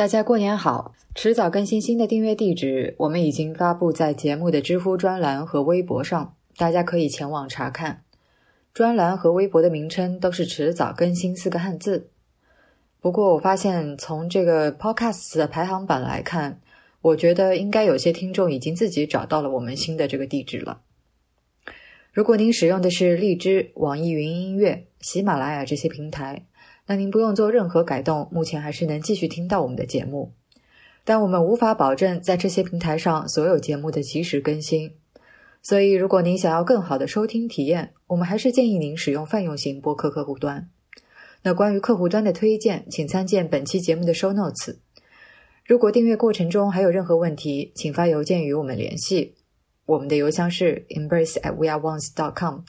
大家过年好！迟早更新新的订阅地址，我们已经发布在节目的知乎专栏和微博上，大家可以前往查看。专栏和微博的名称都是“迟早更新”四个汉字。不过我发现，从这个 Podcasts 的排行榜来看，我觉得应该有些听众已经自己找到了我们新的这个地址了。如果您使用的是荔枝、网易云音乐、喜马拉雅这些平台，那您不用做任何改动，目前还是能继续听到我们的节目。但我们无法保证在这些平台上所有节目的及时更新，所以如果您想要更好的收听体验，我们还是建议您使用泛用型播客客户端。那关于客户端的推荐，请参见本期节目的 show notes。如果订阅过程中还有任何问题，请发邮件与我们联系。我们的邮箱是 embrace@weareones.com，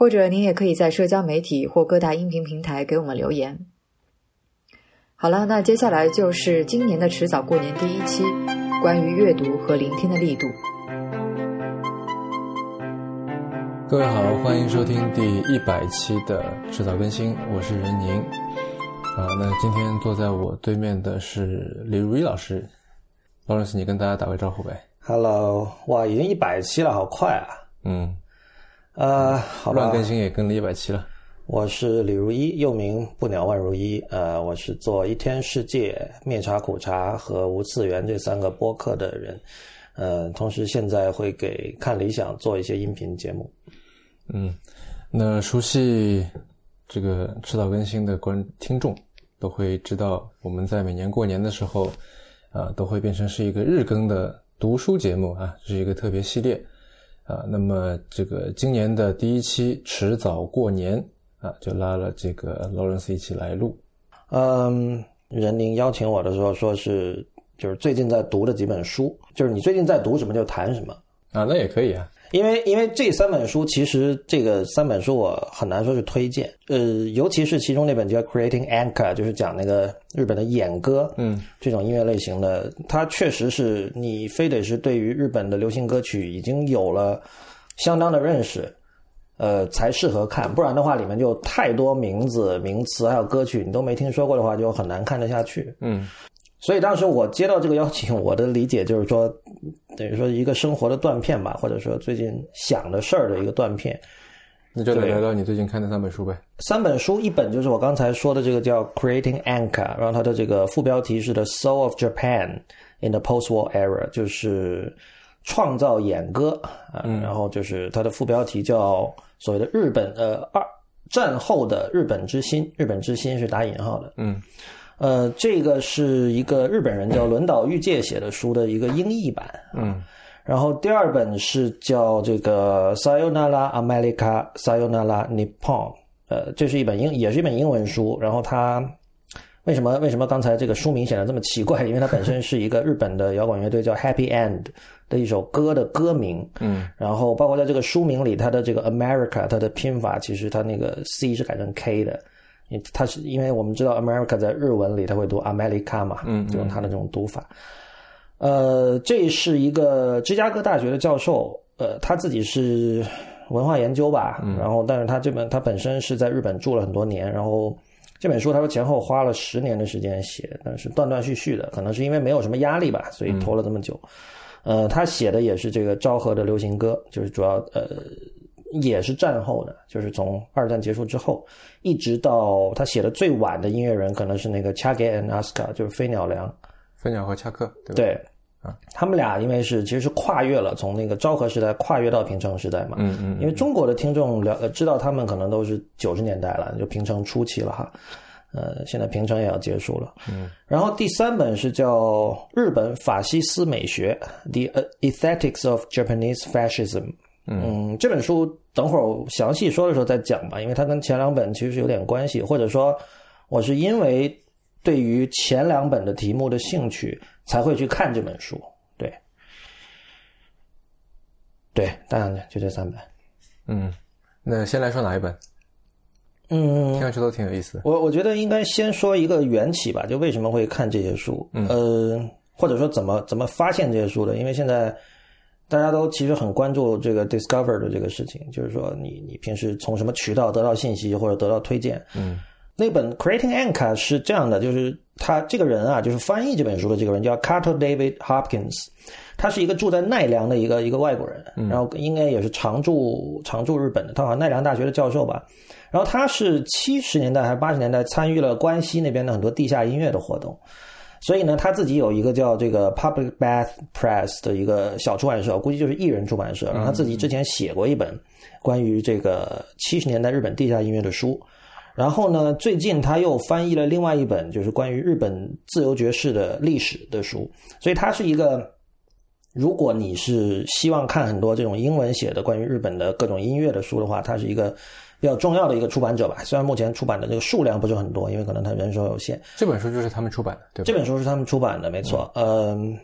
或者您也可以在社交媒体或各大音频平台给我们留言。好了，那接下来就是今年的迟早过年第一期，关于阅读和聆听的力度。各位好，欢迎收听第一百期的迟早更新，我是任宁。啊，那今天坐在我对面的是李如一老师，劳伦斯，你跟大家打个招呼呗。Hello，哇，已经一百期了，好快啊！嗯，呃，好吧乱，更新也更了一百期了。我是李如一，又名不鸟万如一。呃，我是做一天世界、灭茶苦茶和无次元这三个播客的人。呃，同时现在会给看理想做一些音频节目。嗯，那熟悉这个迟早更新的观听众都会知道，我们在每年过年的时候，啊，都会变成是一个日更的读书节目啊，这是一个特别系列啊。那么这个今年的第一期迟早过年啊，就拉了这个劳伦斯一起来录。嗯，任宁邀请我的时候说是就是最近在读的几本书，就是你最近在读什么就谈什么。啊，那也可以啊。因为因为这三本书，其实这个三本书我很难说是推荐，呃，尤其是其中那本叫《Creating Anchor》，就是讲那个日本的演歌，嗯，这种音乐类型的，它确实是你非得是对于日本的流行歌曲已经有了相当的认识，呃，才适合看，不然的话里面就太多名字、名词还有歌曲你都没听说过的话，就很难看得下去。嗯所以当时我接到这个邀请，我的理解就是说，等于说一个生活的断片吧，或者说最近想的事儿的一个断片。那就聊聊你最近看的三本书呗。三本书，一本就是我刚才说的这个叫《Creating Anchor》，然后它的这个副标题是《The Soul of Japan in the Post-War Era》，就是创造演歌啊。然后就是它的副标题叫所谓的日本呃二战后的日本之心，日本之心是打引号的。嗯呃，这个是一个日本人叫轮岛裕介写的书的一个英译版。嗯然后第二本是叫这个《Sayonara America Sayonara Nippon》，呃，这是一本英，也是一本英文书。然后它为什么为什么刚才这个书名显得这么奇怪？因为它本身是一个日本的摇滚乐队叫 Happy End 的一首歌的歌名。嗯然后包括在这个书名里，它的这个 America 它的拼法其实它那个 C 是改成 K 的。因为它是因为我们知道 America 在日文里它会读 America 嘛，嗯嗯就用它的这种读法。呃，这是一个芝加哥大学的教授，呃，他自己是文化研究吧，然后但是他这本他本身是在日本住了很多年，然后这本书他说前后花了十年的时间写，但是断断续续的，可能是因为没有什么压力吧，所以拖了这么久。呃，他写的也是这个昭和的流行歌，就是主要呃也是战后的，就是从二战结束之后，一直到他写的最晚的音乐人可能是那个 Chage and Aska，就是飞鸟良。飞鸟和恰克，对吧？对，啊，他们俩因为是其实是跨越了从那个昭和时代跨越到平成时代嘛，嗯嗯因为中国的听众了呃知道他们可能都是九十年代了，就平成初期了哈，呃，现在平成也要结束了，嗯，然后第三本是叫《日本法西斯美学》（The Aesthetics of Japanese Fascism）。嗯，这本书等会儿我详细说的时候再讲吧，因为它跟前两本其实是有点关系，或者说我是因为对于前两本的题目的兴趣才会去看这本书。对，对，当然，就这三本。嗯，那先来说哪一本？嗯，听上去都挺有意思的。我我觉得应该先说一个缘起吧，就为什么会看这些书，呃，或者说怎么怎么发现这些书的，因为现在大家都其实很关注这个 discover 的这个事情，就是说你你平时从什么渠道得到信息或者得到推荐，嗯，那本 Creating Anka 是这样的，就是他这个人啊，就是翻译这本书的这个人叫 Carter David Hopkins，他是一个住在奈良的一个一个外国人，然后应该也是常驻常驻日本的，他好像奈良大学的教授吧。然后他是七十年代还是八十年代参与了关西那边的很多地下音乐的活动，所以呢，他自己有一个叫这个 Public Bath Press 的一个小出版社，估计就是艺人出版社。然后他自己之前写过一本关于这个七十年代日本地下音乐的书。然后呢，最近他又翻译了另外一本，就是关于日本自由爵士的历史的书。所以他是一个，如果你是希望看很多这种英文写的关于日本的各种音乐的书的话，他是一个。比较重要的一个出版者吧，虽然目前出版的这个数量不是很多，因为可能他人手有限。这本书就是他们出版的，对吧？这本书是他们出版的，没错。嗯，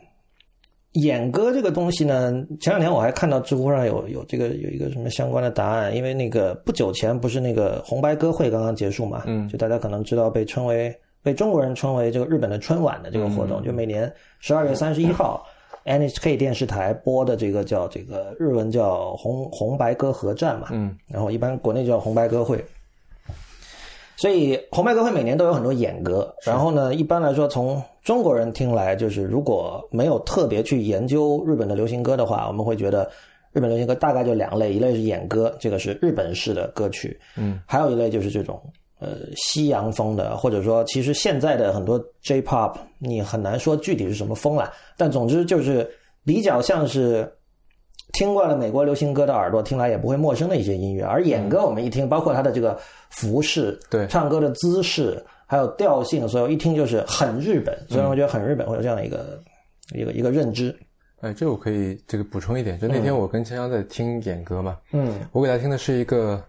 演歌这个东西呢，前两天我还看到知乎上有有这个有一个什么相关的答案，因为那个不久前不是那个红白歌会刚刚结束嘛，嗯，就大家可能知道被称为被中国人称为这个日本的春晚的这个活动，就每年十二月三十一号。NHK 电视台播的这个叫这个日文叫红红白歌合战嘛，嗯，然后一般国内叫红白歌会，所以红白歌会每年都有很多演歌，然后呢，一般来说从中国人听来，就是如果没有特别去研究日本的流行歌的话，我们会觉得日本流行歌大概就两类，一类是演歌，这个是日本式的歌曲，嗯，还有一类就是这种。呃，西洋风的，或者说，其实现在的很多 J-pop，你很难说具体是什么风了。但总之就是比较像是听惯了美国流行歌的耳朵听来也不会陌生的一些音乐。而演歌，我们一听，包括他的这个服饰、对唱歌的姿势，还有调性，所以一听就是很日本。所以我觉得很日本，会有这样的一个一个一个认知。哎，这我可以这个补充一点，就那天我跟千香在听演歌嘛，嗯，我给他听的是一个。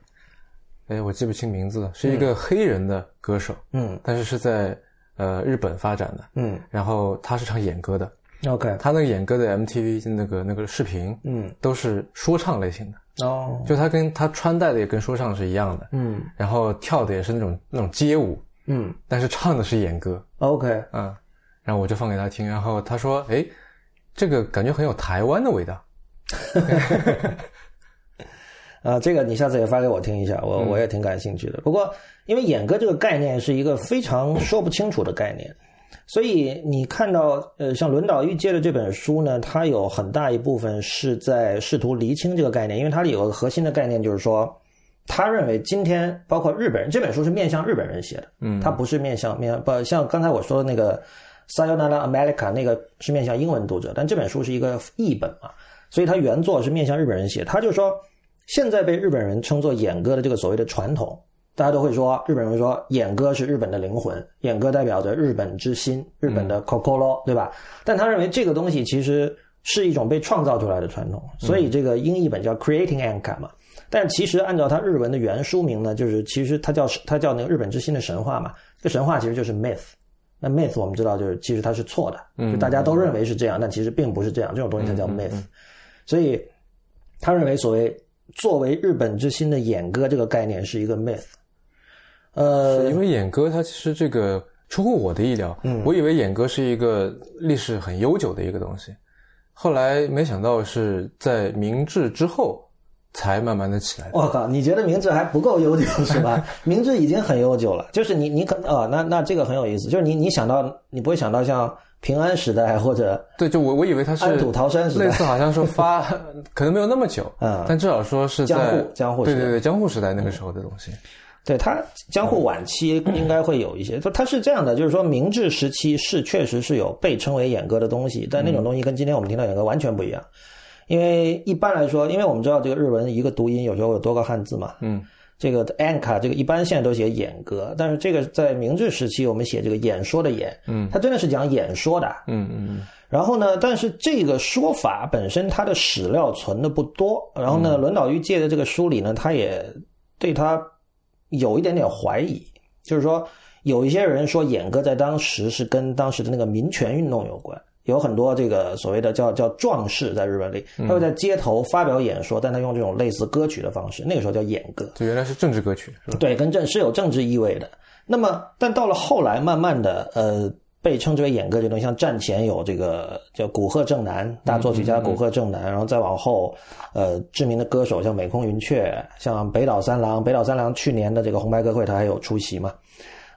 哎，我记不清名字了，是一个黑人的歌手，嗯，但是是在呃日本发展的，嗯，然后他是唱演歌的，OK，他那个演歌的 MTV 那个那个视频，嗯，都是说唱类型的，哦，就他跟他穿戴的也跟说唱是一样的，嗯，然后跳的也是那种那种街舞，嗯，但是唱的是演歌，OK，嗯，然后我就放给他听，然后他说，哎，这个感觉很有台湾的味道。啊，这个你下次也发给我听一下，我我也挺感兴趣的。不过，因为演歌这个概念是一个非常说不清楚的概念，所以你看到呃，像轮岛玉介的这本书呢，它有很大一部分是在试图厘清这个概念，因为它里有个核心的概念，就是说，他认为今天包括日本人，这本书是面向日本人写的，嗯，它不是面向面不像刚才我说的那个《Sayonara America》那个是面向英文读者，但这本书是一个译本嘛，所以它原作是面向日本人写，他就说。现在被日本人称作演歌的这个所谓的传统，大家都会说，日本人说演歌是日本的灵魂，演歌代表着日本之心，日本的 kokoro，对吧？但他认为这个东西其实是一种被创造出来的传统，所以这个英译本叫 Creating Anka 嘛。但其实按照他日文的原书名呢，就是其实它叫它叫那个日本之心的神话嘛。这神话其实就是 myth，那 myth 我们知道就是其实它是错的，就大家都认为是这样，但其实并不是这样，这种东西才叫 myth。所以他认为所谓。作为日本之心的演歌这个概念是一个 myth，呃，因为演歌它其实这个出乎我的意料，嗯，我以为演歌是一个历史很悠久的一个东西，后来没想到是在明治之后才慢慢的起来。我靠，你觉得明治还不够悠久是吧？明治已经很悠久了，就是你你可啊，那那这个很有意思，就是你你想到你不会想到像。平安时代或者对，就我我以为他是安土桃山时代，类似好像说发 可能没有那么久，嗯，但至少说是江户江户对对对江户时代那个时候的东西，对他江户晚期应该会有一些，他他是这样的，就是说明治时期是确实是有被称为演歌的东西，但那种东西跟今天我们听到演歌完全不一样，因为一般来说，因为我们知道这个日文一个读音有时候有多个汉字嘛，嗯。这个 anka 这个一般现在都写演歌，但是这个在明治时期我们写这个演说的演，嗯，它真的是讲演说的，嗯嗯。然后呢，但是这个说法本身它的史料存的不多，然后呢，轮岛玉介的这个书里呢，他也对他有一点点怀疑，就是说有一些人说演歌在当时是跟当时的那个民权运动有关。有很多这个所谓的叫叫壮士在日本里，他会在街头发表演说，但他用这种类似歌曲的方式，那个时候叫演歌。这原来是政治歌曲，是吧？对，跟政是有政治意味的。那么，但到了后来，慢慢的，呃，被称之为演歌这东西，像战前有这个叫古贺正男大作曲家古贺正男，然后再往后，呃，知名的歌手像美空云雀，像北岛三郎，北岛三郎去年的这个红白歌会他还有出席嘛？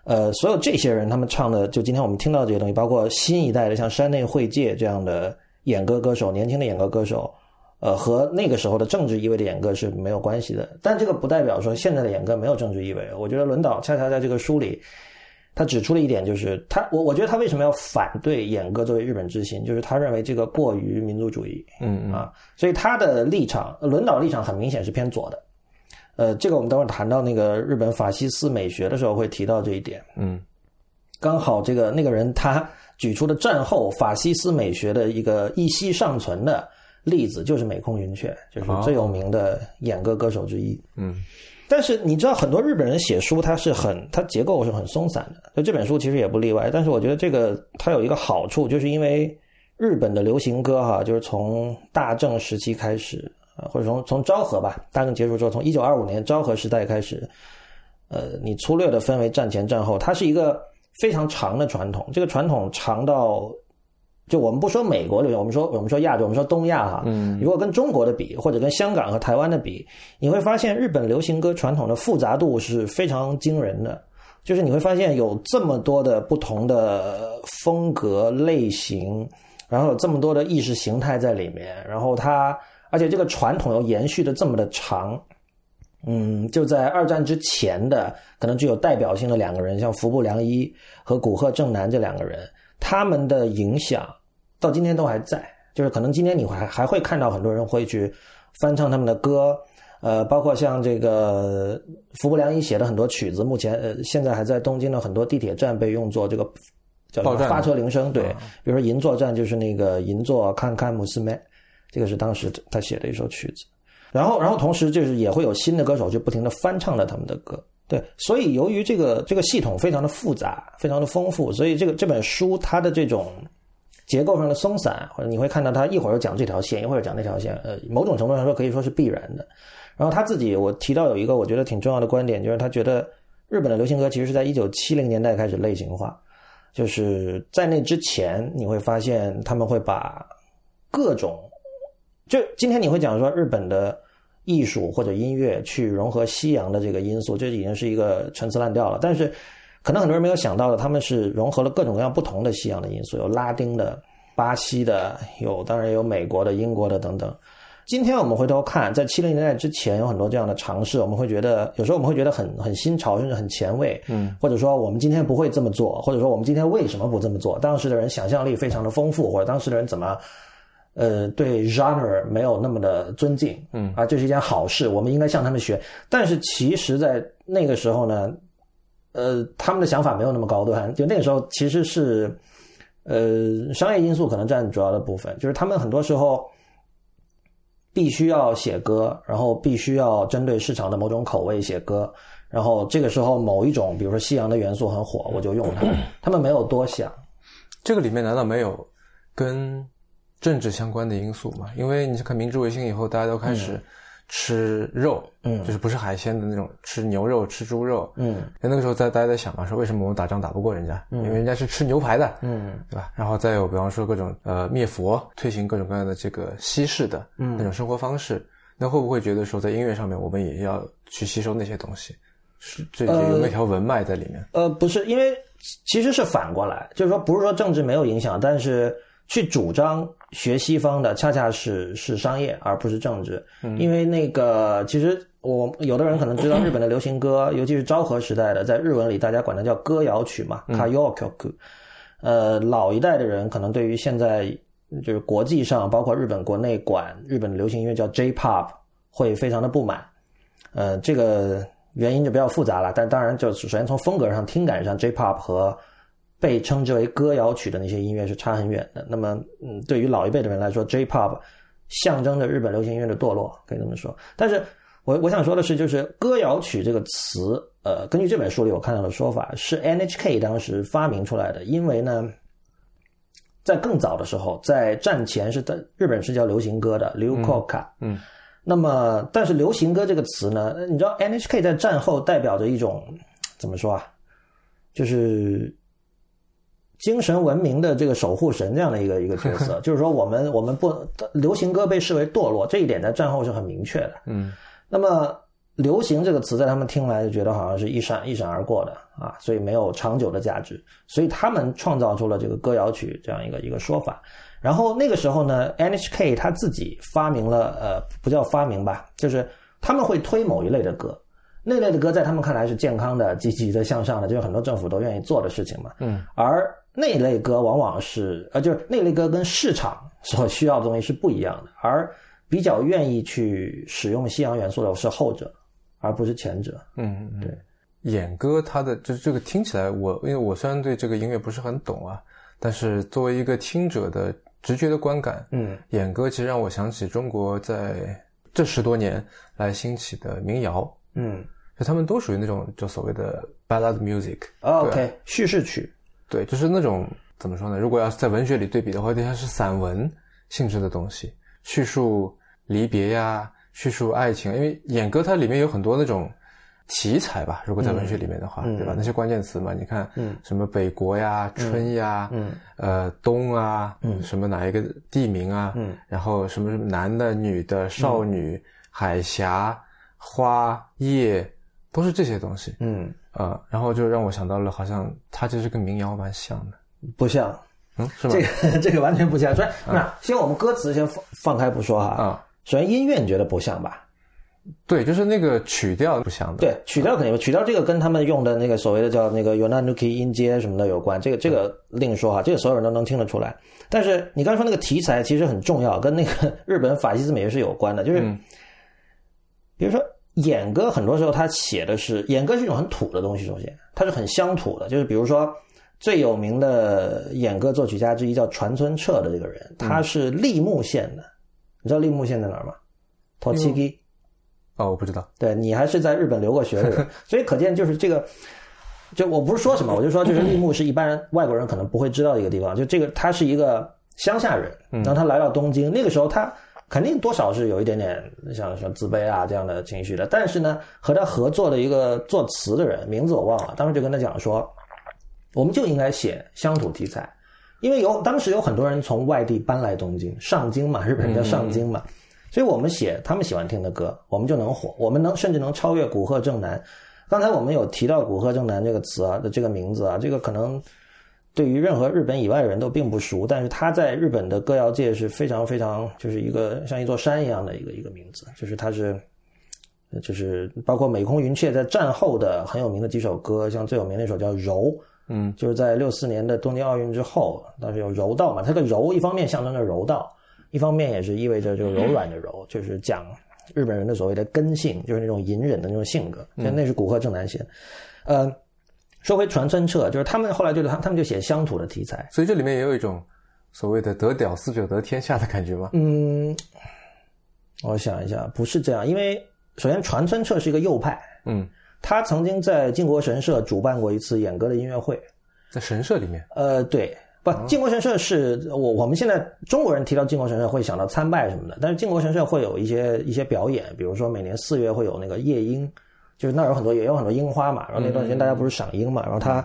呃，所有这些人他们唱的，就今天我们听到这些东西，包括新一代的像山内惠介这样的演歌歌手，年轻的演歌歌手，呃，和那个时候的政治意味的演歌是没有关系的。但这个不代表说现在的演歌没有政治意味。我觉得轮岛恰恰在这个书里，他指出了一点，就是他我我觉得他为什么要反对演歌作为日本之心，就是他认为这个过于民族主义，嗯啊，所以他的立场，轮岛立场很明显是偏左的。呃，这个我们等会儿谈到那个日本法西斯美学的时候会提到这一点。嗯，刚好这个那个人他举出的战后法西斯美学的一个一息尚存的例子，就是美空云雀，就是最有名的演歌歌手之一。嗯，但是你知道，很多日本人写书，他是很他结构是很松散的，就这本书其实也不例外。但是我觉得这个它有一个好处，就是因为日本的流行歌哈，就是从大正时期开始。或者从从昭和吧，大正结束之后，从一九二五年昭和时代开始，呃，你粗略的分为战前战后，它是一个非常长的传统。这个传统长到，就我们不说美国流行，我们说我们说亚洲，我们说东亚哈。嗯。如果跟中国的比，或者跟香港和台湾的比，你会发现日本流行歌传统的复杂度是非常惊人的。就是你会发现有这么多的不同的风格类型，然后有这么多的意识形态在里面，然后它。而且这个传统又延续的这么的长，嗯，就在二战之前的可能具有代表性的两个人，像服部良一和古贺正男这两个人，他们的影响到今天都还在。就是可能今天你还还会看到很多人会去翻唱他们的歌，呃，包括像这个服部良一写的很多曲子，目前呃现在还在东京的很多地铁站被用作这个叫发车铃声。对，比如说银座站就是那个银座看看姆斯妹。这个是当时他写的一首曲子，然后，然后同时就是也会有新的歌手就不停的翻唱了他们的歌，对，所以由于这个这个系统非常的复杂，非常的丰富，所以这个这本书它的这种结构上的松散，或者你会看到他一会儿讲这条线，一会儿讲那条线，呃，某种程度上说可以说是必然的。然后他自己我提到有一个我觉得挺重要的观点，就是他觉得日本的流行歌其实是在一九七零年代开始类型化，就是在那之前你会发现他们会把各种就今天你会讲说日本的艺术或者音乐去融合西洋的这个因素，这已经是一个陈词滥调了。但是，可能很多人没有想到的，他们是融合了各种各样不同的西洋的因素，有拉丁的、巴西的，有当然有美国的、英国的等等。今天我们回头看，在七零年代之前有很多这样的尝试，我们会觉得有时候我们会觉得很很新潮，甚至很前卫。嗯，或者说我们今天不会这么做，或者说我们今天为什么不这么做？当时的人想象力非常的丰富，或者当时的人怎么？呃，对 genre 没有那么的尊敬，嗯，啊，这是一件好事，我们应该向他们学。但是其实，在那个时候呢，呃，他们的想法没有那么高端。就那个时候，其实是，呃，商业因素可能占主要的部分，就是他们很多时候必须要写歌，然后必须要针对市场的某种口味写歌，然后这个时候某一种，比如说西洋的元素很火，我就用它。他们没有多想。这个里面难道没有跟？政治相关的因素嘛，因为你看明治维新以后，大家都开始吃肉，嗯，就是不是海鲜的那种，吃牛肉、吃猪肉，嗯，那个时候在大家在想嘛，说为什么我们打仗打不过人家？因为人家是吃牛排的，嗯，对吧？然后再有比方说各种呃灭佛，推行各种各样的这个西式的那种生活方式，那会不会觉得说在音乐上面我们也要去吸收那些东西？是这有那条文脉在里面？呃，不是，因为其实是反过来，就是说不是说政治没有影响，但是。去主张学西方的，恰恰是是商业，而不是政治。因为那个，其实我有的人可能知道日本的流行歌，尤其是昭和时代的，在日文里大家管它叫歌谣曲嘛 k a y o k o k 呃，老一代的人可能对于现在就是国际上，包括日本国内管日本的流行音乐叫 J-pop，会非常的不满。呃，这个原因就比较复杂了。但当然，就首先从风格上、听感上，J-pop 和被称之为歌谣曲的那些音乐是差很远的。那么，嗯，对于老一辈的人来说，J-pop 象征着日本流行音乐的堕落，可以这么说。但是我我想说的是，就是歌谣曲这个词，呃，根据这本书里我看到的说法，是 NHK 当时发明出来的。因为呢，在更早的时候，在战前是在，日本是叫流行歌的 l コ k a 嗯。那么，但是流行歌这个词呢，你知道 NHK 在战后代表着一种怎么说啊？就是。精神文明的这个守护神这样的一个一个角色，就是说我们我们不流行歌被视为堕落，这一点在战后是很明确的。嗯，那么流行这个词在他们听来就觉得好像是一闪一闪而过的啊，所以没有长久的价值，所以他们创造出了这个歌谣曲这样一个一个说法。然后那个时候呢，NHK 他自己发明了呃，不叫发明吧，就是他们会推某一类的歌，那类的歌在他们看来是健康的、积极的、向上的，就是很多政府都愿意做的事情嘛。嗯，而那类歌往往是呃，就是那类歌跟市场所需要的东西是不一样的，而比较愿意去使用西洋元素的是后者。而不是前者。嗯，对。演歌，它的就是这个听起来，我因为我虽然对这个音乐不是很懂啊，但是作为一个听者的直觉的观感，嗯，演歌其实让我想起中国在这十多年来兴起的民谣，嗯，就他们都属于那种就所谓的 ballad music。OK，叙事曲。对，就是那种怎么说呢？如果要是在文学里对比的话，有点像是散文性质的东西，叙述离别呀。叙述爱情，因为演歌它里面有很多那种题材吧。如果在文学里面的话，对吧？那些关键词嘛，你看，嗯，什么北国呀、春呀，嗯，呃，冬啊，嗯，什么哪一个地名啊，嗯，然后什么什么男的、女的、少女、海峡、花叶，都是这些东西，嗯，啊，然后就让我想到了，好像它其实跟民谣蛮像的，不像，嗯，是吗？这个 这个完全不像。所以，那先我们歌词先放放开不说哈，啊。首先，音乐你觉得不像吧？对，就是那个曲调不像的。对，曲调肯定曲调这个跟他们用的那个所谓的叫那个 Yonanuki 音阶什么的有关。这个这个另说哈，这个所有人都能听得出来。但是你刚才说那个题材其实很重要，跟那个日本法西斯美学是有关的。就是，比如说演歌，很多时候他写的是演歌是一种很土的东西。首先，它是很乡土的。就是比如说最有名的演歌作曲家之一叫船村彻的这个人，他是立木县的。你知道立木县在哪儿吗？托奇基。哦，我不知道。对你还是在日本留过学的人，所以可见就是这个，就我不是说什么，我就说就是立木是一般人外国人可能不会知道的一个地方。就这个，他是一个乡下人，然后他来到东京，那个时候他肯定多少是有一点点像说自卑啊这样的情绪的。但是呢，和他合作的一个作词的人名字我忘了，当时就跟他讲说，我们就应该写乡土题材。因为有当时有很多人从外地搬来东京上京嘛，日本人叫上京嘛，所以我们写他们喜欢听的歌，我们就能火，我们能甚至能超越古贺正男。刚才我们有提到古贺正男这个词啊的这个名字啊，这个可能对于任何日本以外的人都并不熟，但是他在日本的歌谣界是非常非常就是一个像一座山一样的一个一个名字，就是他是就是包括美空云雀在战后的很有名的几首歌，像最有名的那首叫《柔》。嗯，就是在六四年的东京奥运之后，当时有柔道嘛，它的柔一方面象征着柔道，一方面也是意味着就是柔软的柔，就是讲日本人的所谓的根性，就是那种隐忍的那种性格。那那是古贺正男写的。呃，说回船村彻，就是他们后来就是他他们就写乡土的题材，所以这里面也有一种所谓的得屌丝者得天下的感觉吗？嗯，我想一下，不是这样，因为首先船村彻是一个右派，嗯。他曾经在靖国神社主办过一次演歌的音乐会，在神社里面。呃，对，不，靖国神社是我我们现在中国人提到靖国神社会想到参拜什么的，但是靖国神社会有一些一些表演，比如说每年四月会有那个夜莺，就是那有很多也有很多樱花嘛，然后那段时间大家不是赏樱嘛，然后他，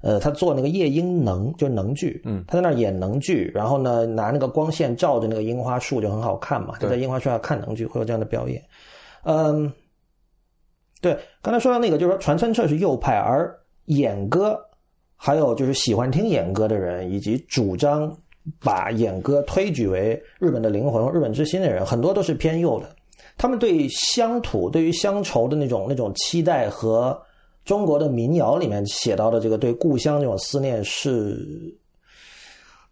呃，他做那个夜莺能，就是能剧，嗯，他在那儿演能剧，然后呢拿那个光线照着那个樱花树就很好看嘛，就在樱花树下看能剧会有这样的表演，嗯。对，刚才说到那个，就是说船村彻是右派，而演歌，还有就是喜欢听演歌的人，以及主张把演歌推举为日本的灵魂、日本之心的人，很多都是偏右的。他们对乡土、对于乡愁的那种那种期待，和中国的民谣里面写到的这个对故乡这种思念是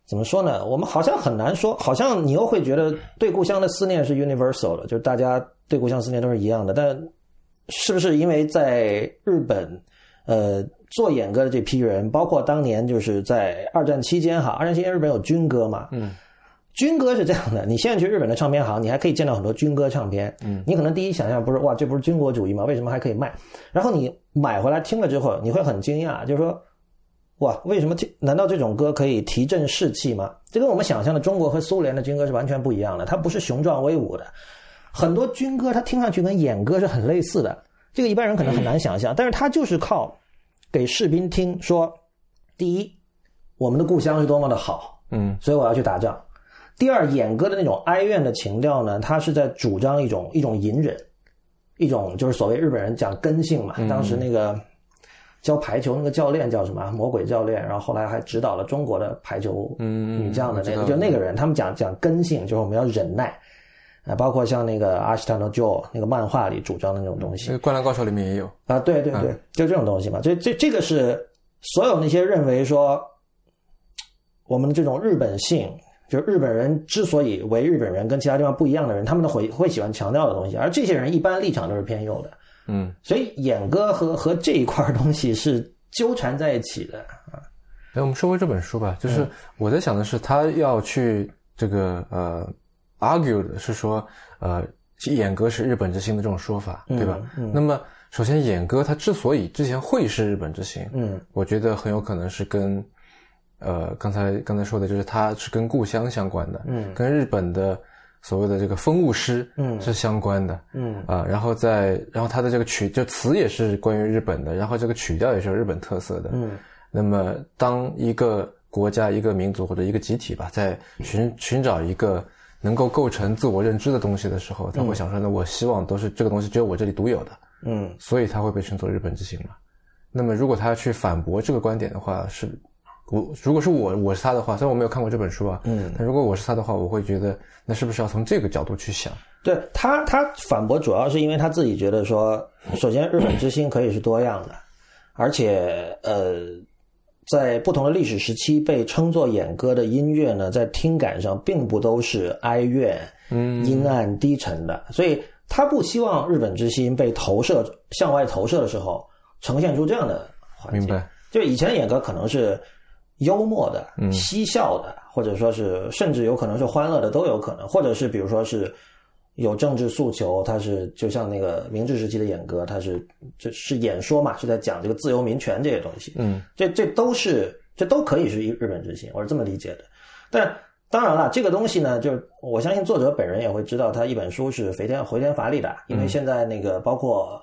怎么说呢？我们好像很难说，好像你又会觉得对故乡的思念是 universal 的，就是大家对故乡思念都是一样的，但。是不是因为在日本，呃，做演歌的这批人，包括当年就是在二战期间哈，二战期间日本有军歌嘛，嗯，军歌是这样的，你现在去日本的唱片行，你还可以见到很多军歌唱片，嗯，你可能第一想象不是哇，这不是军国主义吗？为什么还可以卖？然后你买回来听了之后，你会很惊讶，就是说，哇，为什么这难道这种歌可以提振士气吗？这跟我们想象的中国和苏联的军歌是完全不一样的，它不是雄壮威武的。很多军歌，它听上去跟演歌是很类似的，这个一般人可能很难想象。但是它就是靠给士兵听说，第一，我们的故乡是多么的好，嗯，所以我要去打仗。第二，演歌的那种哀怨的情调呢，他是在主张一种一种隐忍，一种就是所谓日本人讲根性嘛。当时那个教排球那个教练叫什么魔鬼教练，然后后来还指导了中国的排球女将的那个，就那个人，他们讲讲根性，就是我们要忍耐。啊，包括像那个阿斯坦诺 Joe 那个漫画里主张的那种东西，《灌篮高手》里面也有啊，对对对，就这种东西嘛。这这这个是所有那些认为说我们这种日本性，就是日本人之所以为日本人跟其他地方不一样的人，他们都会会喜欢强调的东西，而这些人一般立场都是偏右的。嗯，所以演歌和和这一块东西是纠缠在一起的啊。哎，我们说回这本书吧，就是我在想的是，他要去这个呃。，argue 的是说，呃，演歌是日本之星的这种说法，对吧？那么，首先，演歌它之所以之前会是日本之星，嗯，我觉得很有可能是跟，呃，刚才刚才说的就是它是跟故乡相关的，嗯，跟日本的所谓的这个风物诗，嗯，是相关的，嗯啊，然后在，然后它的这个曲就词也是关于日本的，然后这个曲调也是有日本特色的，嗯，那么当一个国家、一个民族或者一个集体吧，在寻寻找一个。能够构成自我认知的东西的时候，他会想说：“那我希望都是这个东西只有我这里独有的。”嗯，所以它会被称作日本之行嘛。那么，如果他要去反驳这个观点的话，是我如果是我我是他的话，虽然我没有看过这本书啊，嗯，但如果我是他的话，我会觉得那是不是要从这个角度去想？对他，他反驳主要是因为他自己觉得说，首先日本之星可以是多样的，而且呃。在不同的历史时期被称作演歌的音乐呢，在听感上并不都是哀怨、嗯阴暗低沉的，所以他不希望日本之心被投射向外投射的时候呈现出这样的环境。明白？就以前演歌可能是幽默的、嗯嬉笑的，或者说是甚至有可能是欢乐的都有可能，或者是比如说是。有政治诉求，它是就像那个明治时期的演歌，它是这是演说嘛，是在讲这个自由民权这些东西。嗯，这这都是这都可以是日日本之心，我是这么理解的。但当然了，这个东西呢，就是我相信作者本人也会知道，他一本书是回天回天乏力的，因为现在那个包括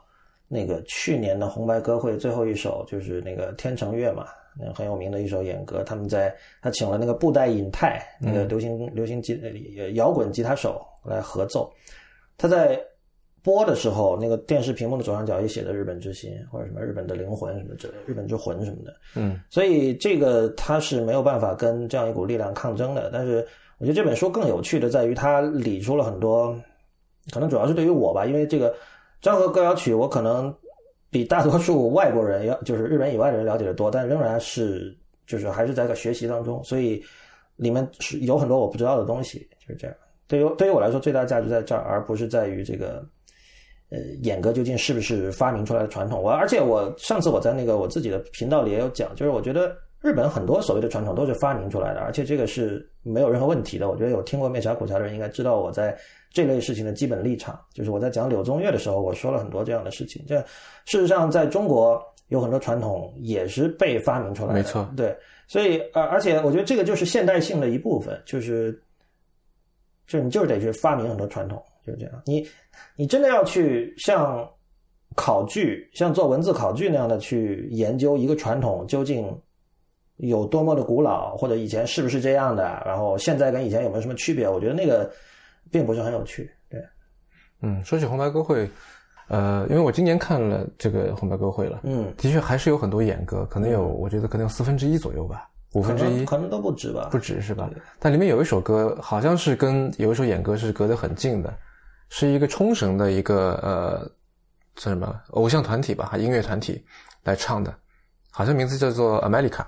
那个去年的红白歌会最后一首就是那个天成月嘛，那很有名的一首演歌，他们在他请了那个布袋隐太那个流行流行吉摇滚吉他手来合奏。他在播的时候，那个电视屏幕的左上角也写着“日本之心”或者什么“日本的灵魂”什么之类，“日本之魂”什么的。嗯，所以这个他是没有办法跟这样一股力量抗争的。但是我觉得这本书更有趣的在于，他理出了很多，可能主要是对于我吧，因为这个昭和歌谣曲，我可能比大多数外国人要就是日本以外的人了解的多，但仍然是就是还是在个学习当中，所以里面是有很多我不知道的东西，就是这样。对于对于我来说，最大价值在这儿，而不是在于这个，呃，演歌究竟是不是发明出来的传统。我而且我上次我在那个我自己的频道里也有讲，就是我觉得日本很多所谓的传统都是发明出来的，而且这个是没有任何问题的。我觉得有听过《灭茶苦茶》的人应该知道我在这类事情的基本立场，就是我在讲柳宗悦的时候，我说了很多这样的事情。这事实上在中国有很多传统也是被发明出来的，没错。对，所以而而且我觉得这个就是现代性的一部分，就是。就是你就是得去发明很多传统，就是这样。你你真的要去像考据、像做文字考据那样的去研究一个传统究竟有多么的古老，或者以前是不是这样的，然后现在跟以前有没有什么区别？我觉得那个并不是很有趣。对，嗯，说起红白歌会，呃，因为我今年看了这个红白歌会了，嗯，的确还是有很多演歌，可能有，我觉得可能有四分之一左右吧。五分之一可能都不止吧，不止是吧？但里面有一首歌，好像是跟有一首演歌是隔得很近的，是一个冲绳的一个呃，叫什么偶像团体吧，音乐团体来唱的，好像名字叫做 America。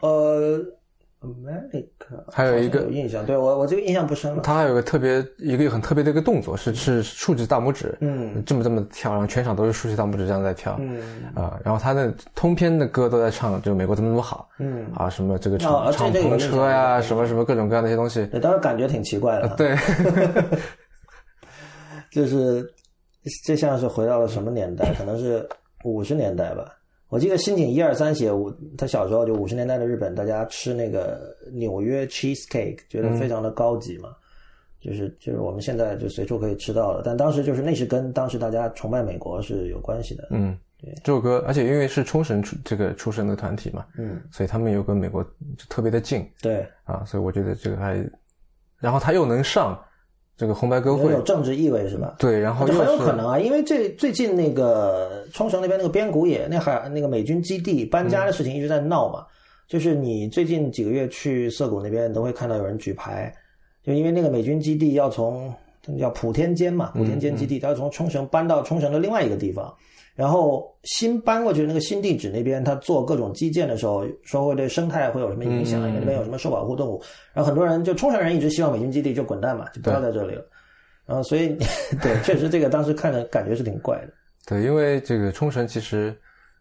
呃。America，还有一个有印象，对我我这个印象不深了。他还有个特别一个很特别的一个动作，是是竖起大拇指，嗯，这么这么跳，然后全场都是竖起大拇指这样在跳，嗯。啊，然后他的通篇的歌都在唱，就美国怎么怎么好，嗯。啊，什么这个敞敞篷车呀，什么什么各种各样的一些东西，对，当时感觉挺奇怪的，对，就是这像是回到了什么年代？可能是五十年代吧。我记得新井一二三写，我他小时候就五十年代的日本，大家吃那个纽约 cheese cake，觉得非常的高级嘛，就是就是我们现在就随处可以吃到的，但当时就是那是跟当时大家崇拜美国是有关系的。嗯，对，这首歌，而且因为是冲绳出这个出身的团体嘛，嗯，所以他们又跟美国特别的近，对。啊，所以我觉得这个还，然后他又能上这个红白歌会有政治意味是吧？对，然后很有可能啊，因为这最近那个冲绳那边那个边古野那海那个美军基地搬家的事情一直在闹嘛，就是你最近几个月去涩谷那边都会看到有人举牌，就因为那个美军基地要从叫普天间嘛，普天间基地，它要从冲绳搬到冲绳的另外一个地方。然后新搬过去的那个新地址那边，他做各种基建的时候，说会对生态会有什么影响？因为那边有什么受保护动物。然后很多人就冲绳人一直希望美军基地就滚蛋嘛，就不要在这里了。然后所以 对，确实这个当时看着感觉是挺怪的。对，因为这个冲绳其实，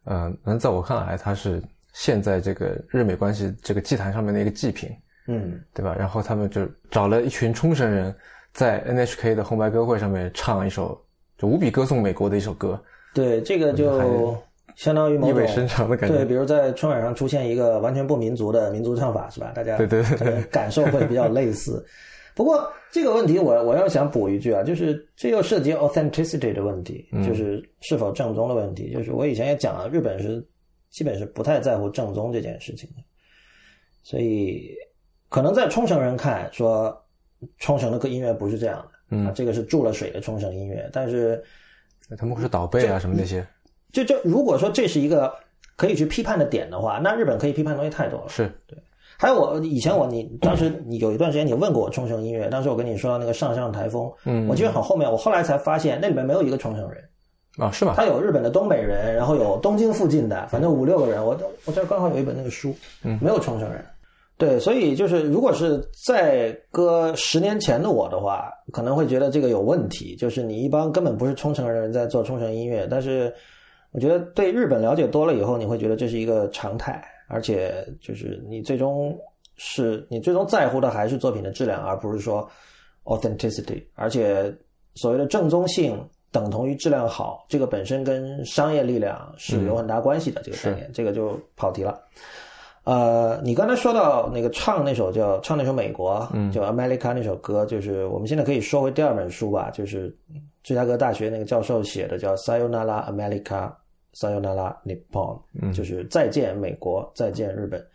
呃，能在我看来，它是现在这个日美关系这个祭坛上面的一个祭品，嗯，对吧？然后他们就找了一群冲绳人，在 NHK 的红白歌会上面唱一首，就无比歌颂美国的一首歌。对，这个就相当于某种意味深长的感觉。对，比如在春晚上出现一个完全不民族的民族唱法，是吧？大家对对对，感受会比较类似。不过这个问题，我我要想补一句啊，就是这又涉及 authenticity 的问题，就是是否正宗的问题。就是我以前也讲了，日本是基本是不太在乎正宗这件事情的，所以可能在冲绳人看说，冲绳的歌音乐不是这样的，嗯，这个是注了水的冲绳音乐，但是。他们会是倒背啊什么那些，就就如果说这是一个可以去批判的点的话，那日本可以批判东西太多了。是对，还有我以前我你当时你有一段时间你问过我冲绳音乐，当时我跟你说到那个上上台风，嗯，我记得很后面，我后来才发现那里面没有一个冲绳人啊，是吗？他有日本的东北人，然后有东京附近的，反正五六个人，我我这刚好有一本那个书，嗯，没有冲绳人。对，所以就是，如果是在搁十年前的我的话，可能会觉得这个有问题。就是你一帮根本不是冲绳的人在做冲绳音乐，但是我觉得对日本了解多了以后，你会觉得这是一个常态，而且就是你最终是你最终在乎的还是作品的质量，而不是说 authenticity。而且所谓的正宗性等同于质量好，这个本身跟商业力量是有很大关系的。这个概念，这个就跑题了。呃，你刚才说到那个唱那首叫唱那首美国，嗯叫 America 那首歌，就是我们现在可以说回第二本书吧，就是芝加哥大学那个教授写的叫 Sayonara America，Sayonara Nippon，就是再见美国，再见日本。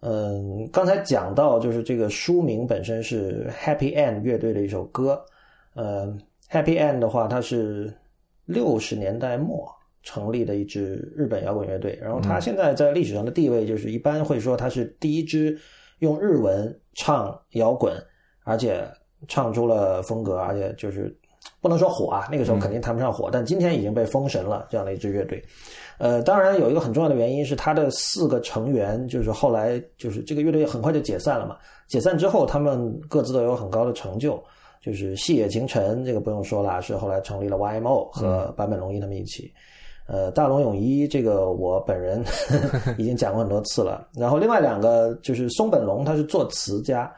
嗯，刚才讲到就是这个书名本身是 Happy End 乐队的一首歌，嗯，Happy End 的话，它是六十年代末。成立的一支日本摇滚乐队，然后他现在在历史上的地位就是一般会说他是第一支用日文唱摇滚，而且唱出了风格，而且就是不能说火啊，那个时候肯定谈不上火，但今天已经被封神了这样的一支乐队。呃，当然有一个很重要的原因是他的四个成员就是后来就是这个乐队很快就解散了嘛，解散之后他们各自都有很高的成就，就是细野晴臣这个不用说了，是后来成立了 YMO 和坂本龙一他们一起。呃，大龙泳衣这个我本人 已经讲过很多次了。然后另外两个就是松本龙，他是作词家，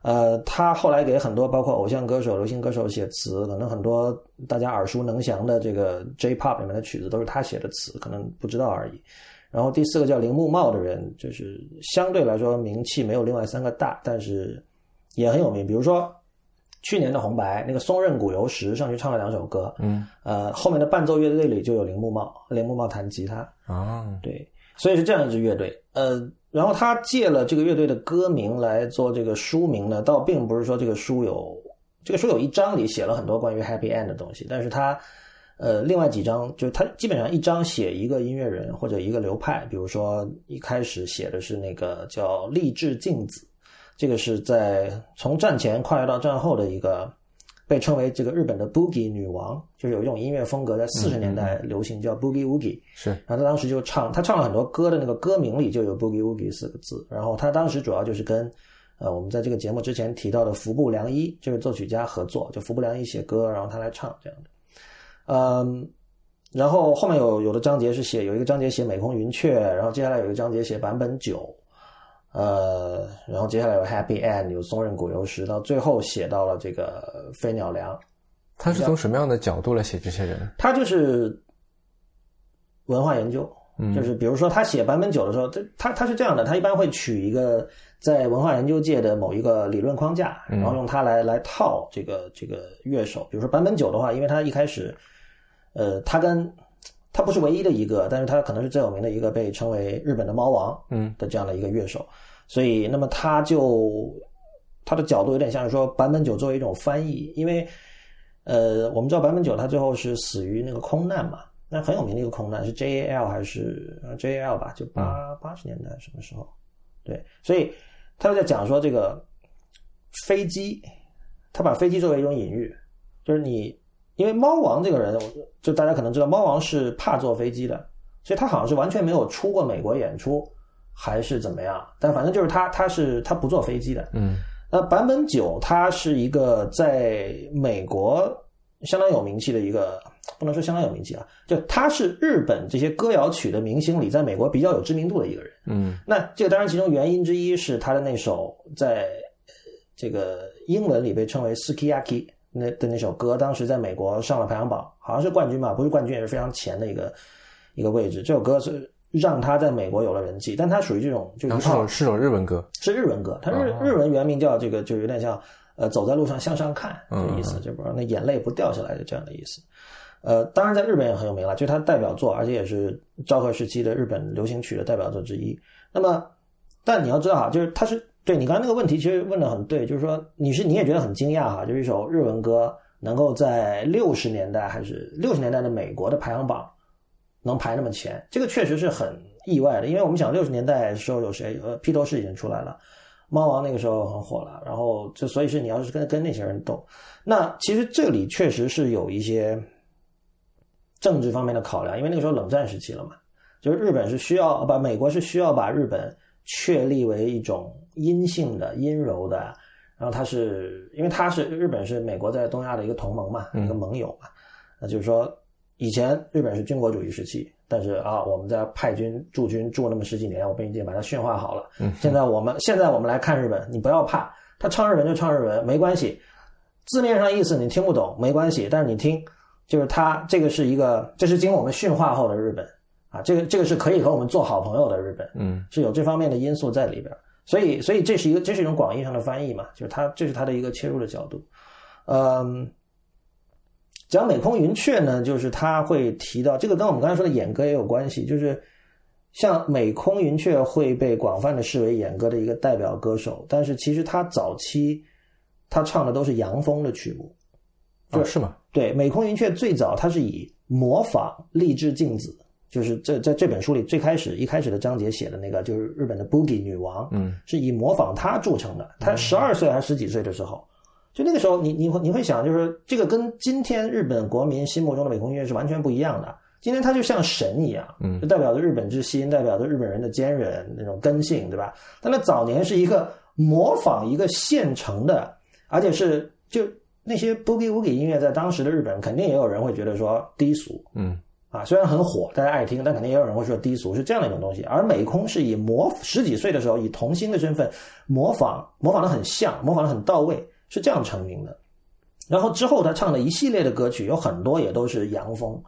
呃，他后来给很多包括偶像歌手、流行歌手写词，可能很多大家耳熟能详的这个 J-pop 里面的曲子都是他写的词，可能不知道而已。然后第四个叫铃木茂的人，就是相对来说名气没有另外三个大，但是也很有名，比如说。去年的红白，那个松任谷由实上去唱了两首歌，嗯，呃，后面的伴奏乐队里就有铃木茂，铃木茂弹吉他，啊，对，所以是这样一支乐队，呃，然后他借了这个乐队的歌名来做这个书名呢，倒并不是说这个书有，这个书有一章里写了很多关于 Happy End 的东西，但是他，呃，另外几章就是他基本上一章写一个音乐人或者一个流派，比如说一开始写的是那个叫励志镜子。这个是在从战前跨越到战后的一个被称为这个日本的 Boogie 女王，就是有一种音乐风格在四十年代流行，叫 Boogie Woogie。是，然后他当时就唱，他唱了很多歌的那个歌名里就有 Boogie Woogie 四个字。然后他当时主要就是跟呃我们在这个节目之前提到的服部良一这位作曲家合作，就服部良一写歌，然后他来唱这样的。嗯，然后后面有有的章节是写有一个章节写美空云雀，然后接下来有一个章节写坂本九。呃，然后接下来有 Happy End，有松任谷由实，到最后写到了这个飞鸟良。他是从什么样的角度来写这些人？他就是文化研究，就是比如说他写版本九的时候，他他他是这样的，他一般会取一个在文化研究界的某一个理论框架，然后用它来来套这个这个乐手。比如说版本九的话，因为他一开始，呃，他跟他不是唯一的一个，但是他可能是最有名的一个，被称为日本的猫王，嗯。的这样的一个乐手，所以那么他就他的角度有点像是说坂本九作为一种翻译，因为呃，我们知道坂本九他最后是死于那个空难嘛，那很有名的一个空难是 J A L 还是 J A L 吧，就八八十年代什么时候？对，所以他就在讲说这个飞机，他把飞机作为一种隐喻，就是你因为猫王这个人，就大家可能知道猫王是怕坐飞机的，所以他好像是完全没有出过美国演出，还是怎么样？但反正就是他他是他不坐飞机的，嗯那坂本九他是一个在美国相当有名气的一个，不能说相当有名气啊，就他是日本这些歌谣曲的明星里，在美国比较有知名度的一个人。嗯那这个当然其中原因之一是他的那首在呃这个英文里被称为 “sukiyaki” 那的那首歌，当时在美国上了排行榜，好像是冠军吧，不是冠军也是非常前的一个一个位置。这首歌是让他在美国有了人气，但他属于这种就是首是首日文歌，是日文歌，它日、哦日文原名叫这个，就有点像呃走在路上向上看嗯这意思，就不知道那眼泪不掉下来的这样的意思。呃，当然在日本也很有名了，就是他的代表作，而且也是昭和时期的日本流行曲的代表作之一。那么，但你要知道啊，就是他是对你刚才那个问题其实问的很对，就是说你是你也觉得很惊讶哈，就是一首日文歌能够在六十年代还是六十年代的美国的排行榜能排那么前，这个确实是很意外的，因为我们想六十年代时候有谁？呃，披头士已经出来了，猫王那个时候很火了，然后就所以是你要是跟跟那些人斗，那其实这里确实是有一些政治方面的考量，因为那个时候冷战时期了嘛，就是日本是需要把美国是需要把日本确立为一种阴性的、阴柔的，然后他是因为他是日本是美国在东亚的一个同盟嘛，一个盟友嘛，那就是说以前日本是军国主义时期，但是啊，我们在派军驻军驻那么十几年，我们已经把它驯化好了。嗯，现在我们现在我们来看日本，你不要怕，他唱日文就唱日文，没关系。字面上意思你听不懂没关系，但是你听，就是他这个是一个，这是经过我们驯化后的日本啊，这个这个是可以和我们做好朋友的日本，嗯是有这方面的因素在里边儿。所以，所以这是一个，这是一种广义上的翻译嘛，就是它这是它的一个切入的角度。嗯，讲美空云雀呢，就是他会提到这个跟我们刚才说的演歌也有关系，就是像美空云雀会被广泛的视为演歌的一个代表歌手，但是其实他早期他唱的都是洋风的曲目。哦是吗？对，美空云雀最早它是以模仿励志镜子，就是这在这本书里最开始一开始的章节写的那个，就是日本的 Boogie 女王，嗯是以模仿她著称的。她十二岁还是十几岁的时候，就那个时候你，你会你会想，就是这个跟今天日本国民心目中的美空音乐是完全不一样的。今天它就像神一样，嗯就代表着日本之心，代表着日本人的坚韧那种根性，对吧？但她早年是一个模仿一个现成的，而且是就那些 boogie woogie 音乐，在当时的日本肯定也有人会觉得说低俗，嗯啊，虽然很火，大家爱听，但肯定也有人会说低俗，是这样的一种东西。而美空是以模十几岁的时候以童星的身份模仿，模仿的很像，模仿的很到位，是这样成名的。然后之后他唱的一系列的歌曲，有很多也都是洋风。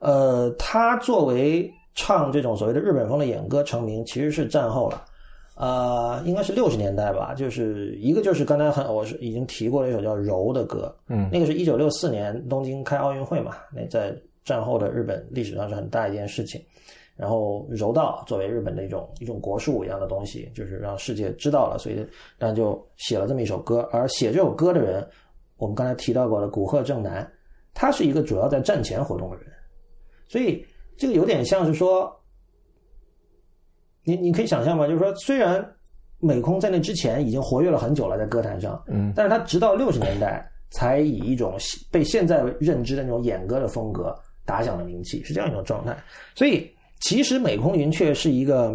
呃，他作为唱这种所谓的日本风的演歌成名，其实是战后了。呃，应该是六十年代吧，就是一个就是刚才很我是已经提过了一首叫《柔》的歌，嗯那个是一九六四年东京开奥运会嘛，那在战后的日本历史上是很大一件事情。然后柔道作为日本的一种一种国术一样的东西，就是让世界知道了，所以然后就写了这么一首歌。而写这首歌的人，我们刚才提到过的古贺正男，他是一个主要在战前活动的人，所以这个有点像是说，你你可以想象吗？就是说，虽然美空在那之前已经活跃了很久了，在歌坛上，嗯但是他直到六十年代才以一种被现在认知的那种演歌的风格打响了名气，是这样一种状态。所以，其实美空云雀是一个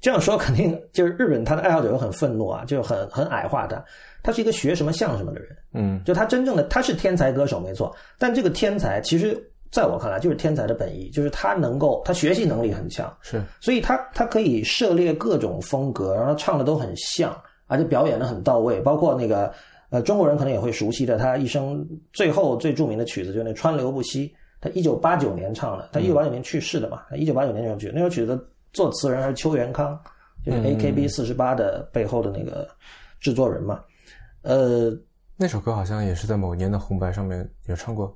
这样说，肯定就是日本他的爱好者又很愤怒啊，就很很矮化他。他是一个学什么像什么的人，嗯就他真正的他是天才歌手没错，但这个天才其实在我看来就是天才的本意，就是他能够他学习能力很强，是所以他他可以涉猎各种风格，然后唱的都很像，而且表演的很到位。包括那个呃，中国人可能也会熟悉的，他一生最后最著名的曲子就是那《川流不息》，他一九八九年唱的，他一九八九年去世的嘛，他一九八九年那首曲，那首曲子的作词人还是邱元康，就是嗯 AKB 四十八的背后的那个制作人嘛。呃，那首歌好像也是在某年的红白上面有唱过。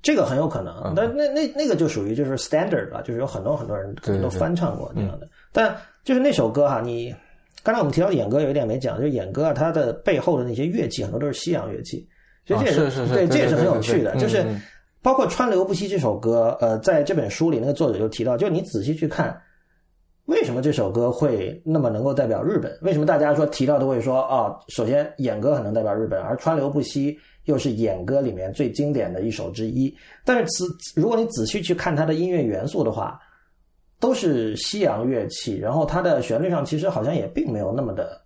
这个很有可能嗯，但那那那个就属于就是 standard 了，就是有很多很多人可能都翻唱过这样的。但就是那首歌哈，你刚才我们提到演歌有一点没讲，就是演歌啊，它的背后的那些乐器很多都是西洋乐器，所以这也是是是对，这也是很有趣的。就是包括《川流不息》这首歌，呃，在这本书里，那个作者就提到，就你仔细去看，为什么这首歌会那么能够代表日本？为什么大家说提到都会说啊、首先演歌很能代表日本，而《川流不息》又是演歌里面最经典的一首之一。但是此如果你仔细去看它的音乐元素的话，都是西洋乐器，然后它的旋律上其实好像也并没有那么的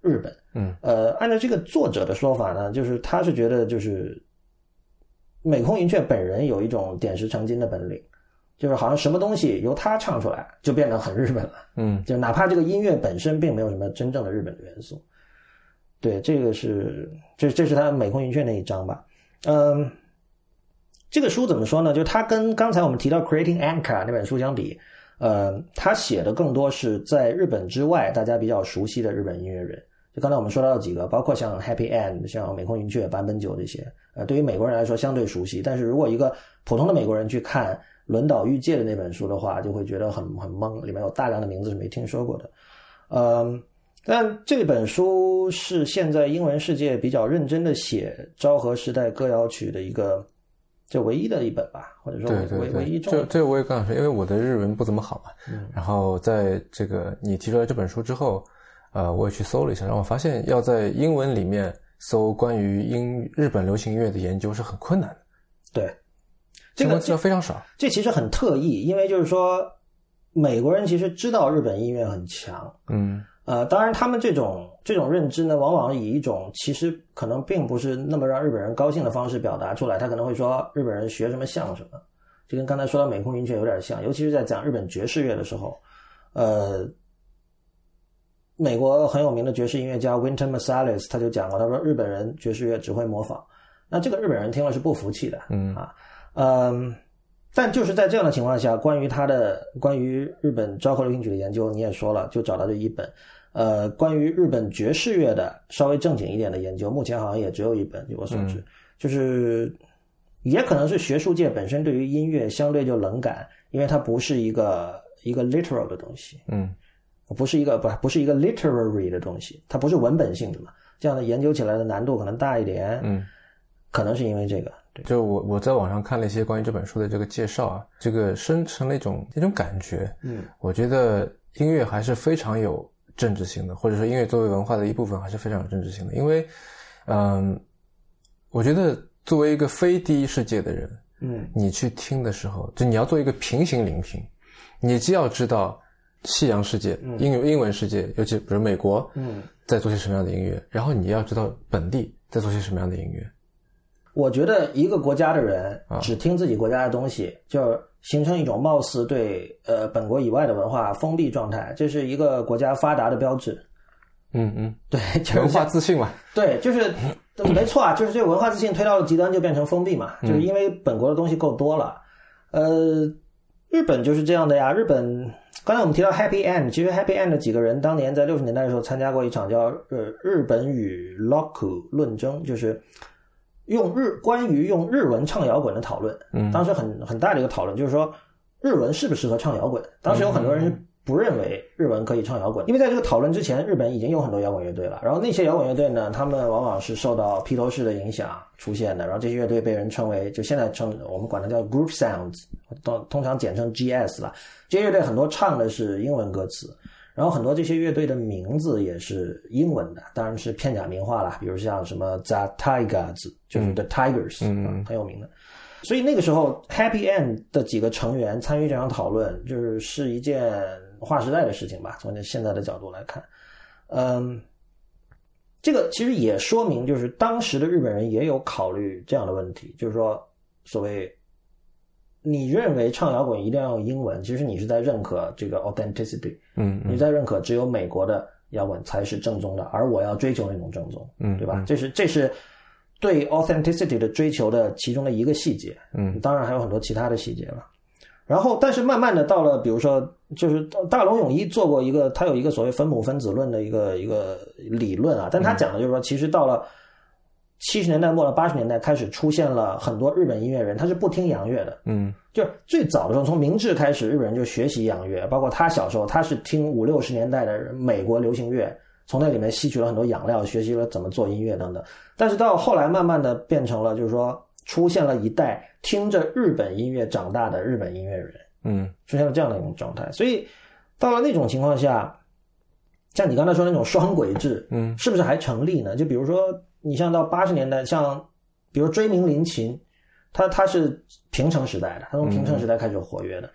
日本。嗯，呃，按照这个作者的说法呢，就是他是觉得就是美空云雀本人有一种点石成金的本领，就是好像什么东西由他唱出来就变得很日本了。嗯就哪怕这个音乐本身并没有什么真正的日本的元素。对，这个是这这是他美空云雀那一章吧？嗯，这个书怎么说呢？就他跟刚才我们提到《Creating Anchor》那本书相比，呃，他写的更多是在日本之外大家比较熟悉的日本音乐人。就刚才我们说到几个，包括像 Happy End、像美空云雀、坂本九这些，呃，对于美国人来说相对熟悉。但是如果一个普通的美国人去看轮岛裕介的那本书的话，就会觉得很很懵，里面有大量的名字是没听说过的。嗯，但这本书是现在英文世界比较认真的写昭和时代歌谣曲的一个，就唯一的一本吧，或者说对对唯唯一这这我也刚想说，因为我的日文不怎么好嘛，嗯然后在这个你提出来这本书之后，呃，我也去搜了一下，然后我发现要在英文里面搜关于英日本流行音乐的研究是很困难的，对，这个资料非常少。这其实很特意，因为就是说美国人其实知道日本音乐很强，嗯呃，当然，他们这种这种认知呢，往往以一种其实可能并不是那么让日本人高兴的方式表达出来。他可能会说日本人学什么像什么，就跟刚才说到美空云雀有点像，尤其是在讲日本爵士乐的时候，呃，美国很有名的爵士音乐家 Winter Marsalis 他就讲过，他说日本人爵士乐只会模仿，那这个日本人听了是不服气的，嗯啊，嗯。但就是在这样的情况下，关于他的关于日本昭和流行曲的研究，你也说了，就找到这一本。呃，关于日本爵士乐的稍微正经一点的研究，目前好像也只有一本，据我所知，就是也可能是学术界本身对于音乐相对就冷感，因为它不是一个一个 literal 的东西，嗯。不是一个不不是一个 literary 的东西，它不是文本性的嘛，这样的研究起来的难度可能大一点，嗯，可能是因为这个，对，就我我在网上看了一些关于这本书的这个介绍啊，这个生成了一种一种感觉，嗯。我觉得音乐还是非常有政治性的，或者说音乐作为文化的一部分还是非常有政治性的。因为，嗯，我觉得作为一个非第一世界的人，嗯你去听的时候，就你要做一个平行聆听，你既要知道西洋世界、英英文世界，尤其比如美国嗯。在做些什么样的音乐，然后你要知道本地在做些什么样的音乐。我觉得一个国家的人啊只听自己国家的东西，就形成一种貌似对呃本国以外的文化封闭状态，这是一个国家发达的标志。嗯嗯，对，就是文化自信嘛。对，就是 没错啊，就是这个文化自信推到了极端就变成封闭嘛，就是因为本国的东西够多了。呃，日本就是这样的呀。日本刚才我们提到 Happy End，其实 Happy End 的几个人当年在六十年代的时候参加过一场叫呃日本与 Lock 论争，就是用日关于用日文唱摇滚的讨论。嗯当时很很大的一个讨论就是说日文适不适合唱摇滚。当时有很多人不认为日文可以唱摇滚，因为在这个讨论之前，日本已经有很多摇滚乐队了。然后那些摇滚乐队呢，他们往往是受到披头士的影响出现的。然后这些乐队被人称为，就现在称我们管它叫 group sounds，通通常简称 GS 了。这些乐队很多唱的是英文歌词，然后很多这些乐队的名字也是英文的，当然是片假名化了，比如像什么 The Tigers，就是 The Tigers，、嗯啊很有名的。所以那个时候，Happy End 的几个成员参与这场讨论，就是是一件划时代的事情吧。从现在的角度来看，嗯，这个其实也说明，就是当时的日本人也有考虑这样的问题，就是说，所谓你认为唱摇滚一定要用英文，其实你是在认可这个 authenticity，嗯嗯你在认可只有美国的摇滚才是正宗的，而我要追求那种正宗，嗯对吧？这是这是对 authenticity 的追求的其中的一个细节，嗯当然还有很多其他的细节了。然后，但是慢慢的到了，比如说，就是大龙泳一做过一个，他有一个所谓分母分子论的一个一个理论啊，但他讲的就是说，其实到了七十年代末到八十年代开始出现了很多日本音乐人，他是不听洋乐的。嗯就是最早的时候，从明治开始，日本人就学习洋乐，包括他小时候，他是听五六十年代的美国流行乐，从那里面吸取了很多养料，学习了怎么做音乐等等。但是到后来，慢慢的变成了，就是说，出现了一代听着日本音乐长大的日本音乐人，嗯出现了这样的一种状态。所以到了那种情况下，像你刚才说的那种双轨制，嗯是不是还成立呢？就比如说，你像到八十年代，像比如追名林檎，他他是平成时代的，他从平成时代开始活跃的，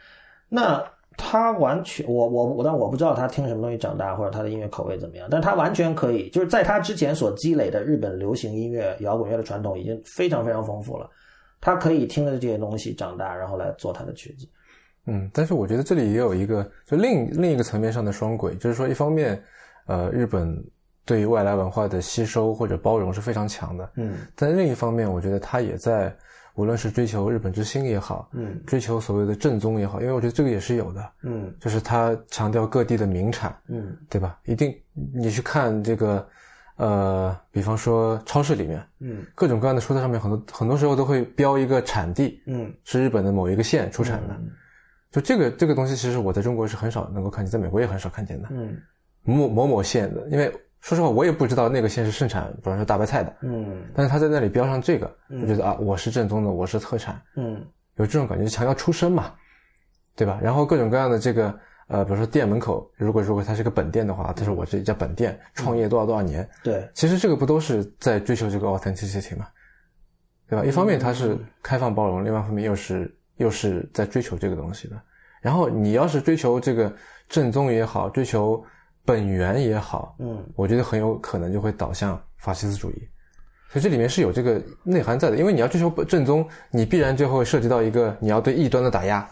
那他完全，我我我，但我不知道他听什么东西长大，或者他的音乐口味怎么样，但是他完全可以，就是在他之前所积累的日本流行音乐、摇滚乐的传统已经非常非常丰富了，他可以听着这些东西长大，然后来做他的曲子。嗯，但是我觉得这里也有一个，就另另一个层面上的双轨，就是说，一方面，呃，日本对于外来文化的吸收或者包容是非常强的，嗯。但另一方面，我觉得他也在无论是追求日本之星也好，嗯。追求所谓的正宗也好，因为我觉得这个也是有的，嗯。就是他强调各地的名产，嗯。对吧？一定你去看这个，呃，比方说超市里面，嗯。各种各样的蔬菜上面很多很多时候都会标一个产地，嗯。是日本的某一个县出产的。就这个这个东西，其实我在中国是很少能够看见，在美国也很少看见的。嗯。某某某县的，因为说实话，我也不知道那个县是盛产，比方说大白菜的，嗯但是他在那里标上这个，就觉得啊，我是正宗的，我是特产，嗯有这种感觉，就强调出身嘛，对吧？然后各种各样的这个呃，比如说店门口，如果如果它是个本店的话，他说我这一家本店创业多少多少年，对，其实这个不都是在追求这个 authenticity 嘛？对吧？一方面它是开放包容，另外一方面又是又是在追求这个东西的。然后你要是追求这个正宗也好，追求本源也好，嗯我觉得很有可能就会导向法西斯主义。所以这里面是有这个内涵在的，因为你要追求正宗，你必然就会涉及到一个你要对异端的打压。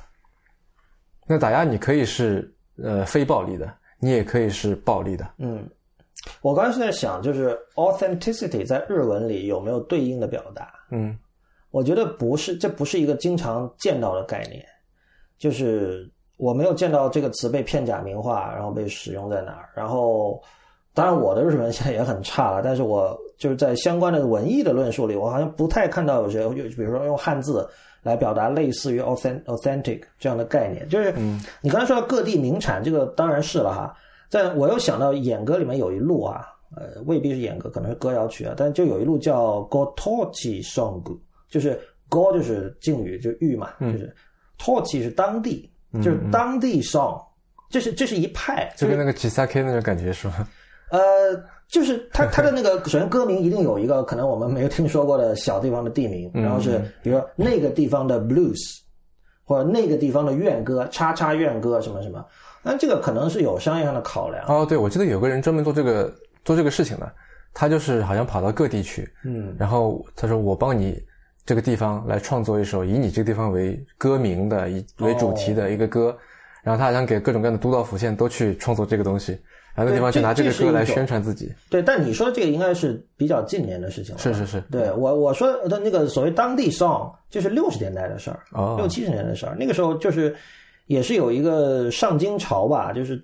那打压你可以是呃非暴力的，你也可以是暴力的。嗯，我刚才是在想，就是 authenticity 在日文里有没有对应的表达？嗯我觉得不是，这不是一个经常见到的概念，就是我没有见到这个词被片假名化，然后被使用在哪儿。然后，当然我的日文现在也很差了，但是我就是在相关的文艺的论述里，我好像不太看到有些，就比如说用汉字来表达类似于 authentic authentic 这样的概念。就是你刚才说到各地名产，这个当然是了哈。但我又想到演歌里面有一路啊，呃，未必是演歌，可能是歌谣曲啊，但就有一路叫 Gotochi Song，就是 Go 就是敬语，就玉嘛，就是 Tochi 是当地，就是当地 song，这是这是一派，就跟那个吉萨 k 那种感觉是吗？呃，就是他他的那个，首先歌名一定有一个可能我们没有听说过的小地方的地名，然后是比如说那个地方的 blues，或者那个地方的怨歌，叉叉怨歌什么什么，那这个可能是有商业上的考量。哦，对，我记得有个人专门做这个做这个事情的，他就是好像跑到各地去，嗯然后他说我帮你这个地方来创作一首以你这个地方为歌名的以为主题的一个歌，然后他想给各种各样的都道府县都去创作这个东西，然后那地方对就拿这个歌来宣传自己。对，但你说的这个应该是比较近年的事情了。是是是，对我我说的那个所谓当地 song，就是六十年代的事儿，哦六七十年代的事儿。那个时候就是也是有一个上京潮吧，就是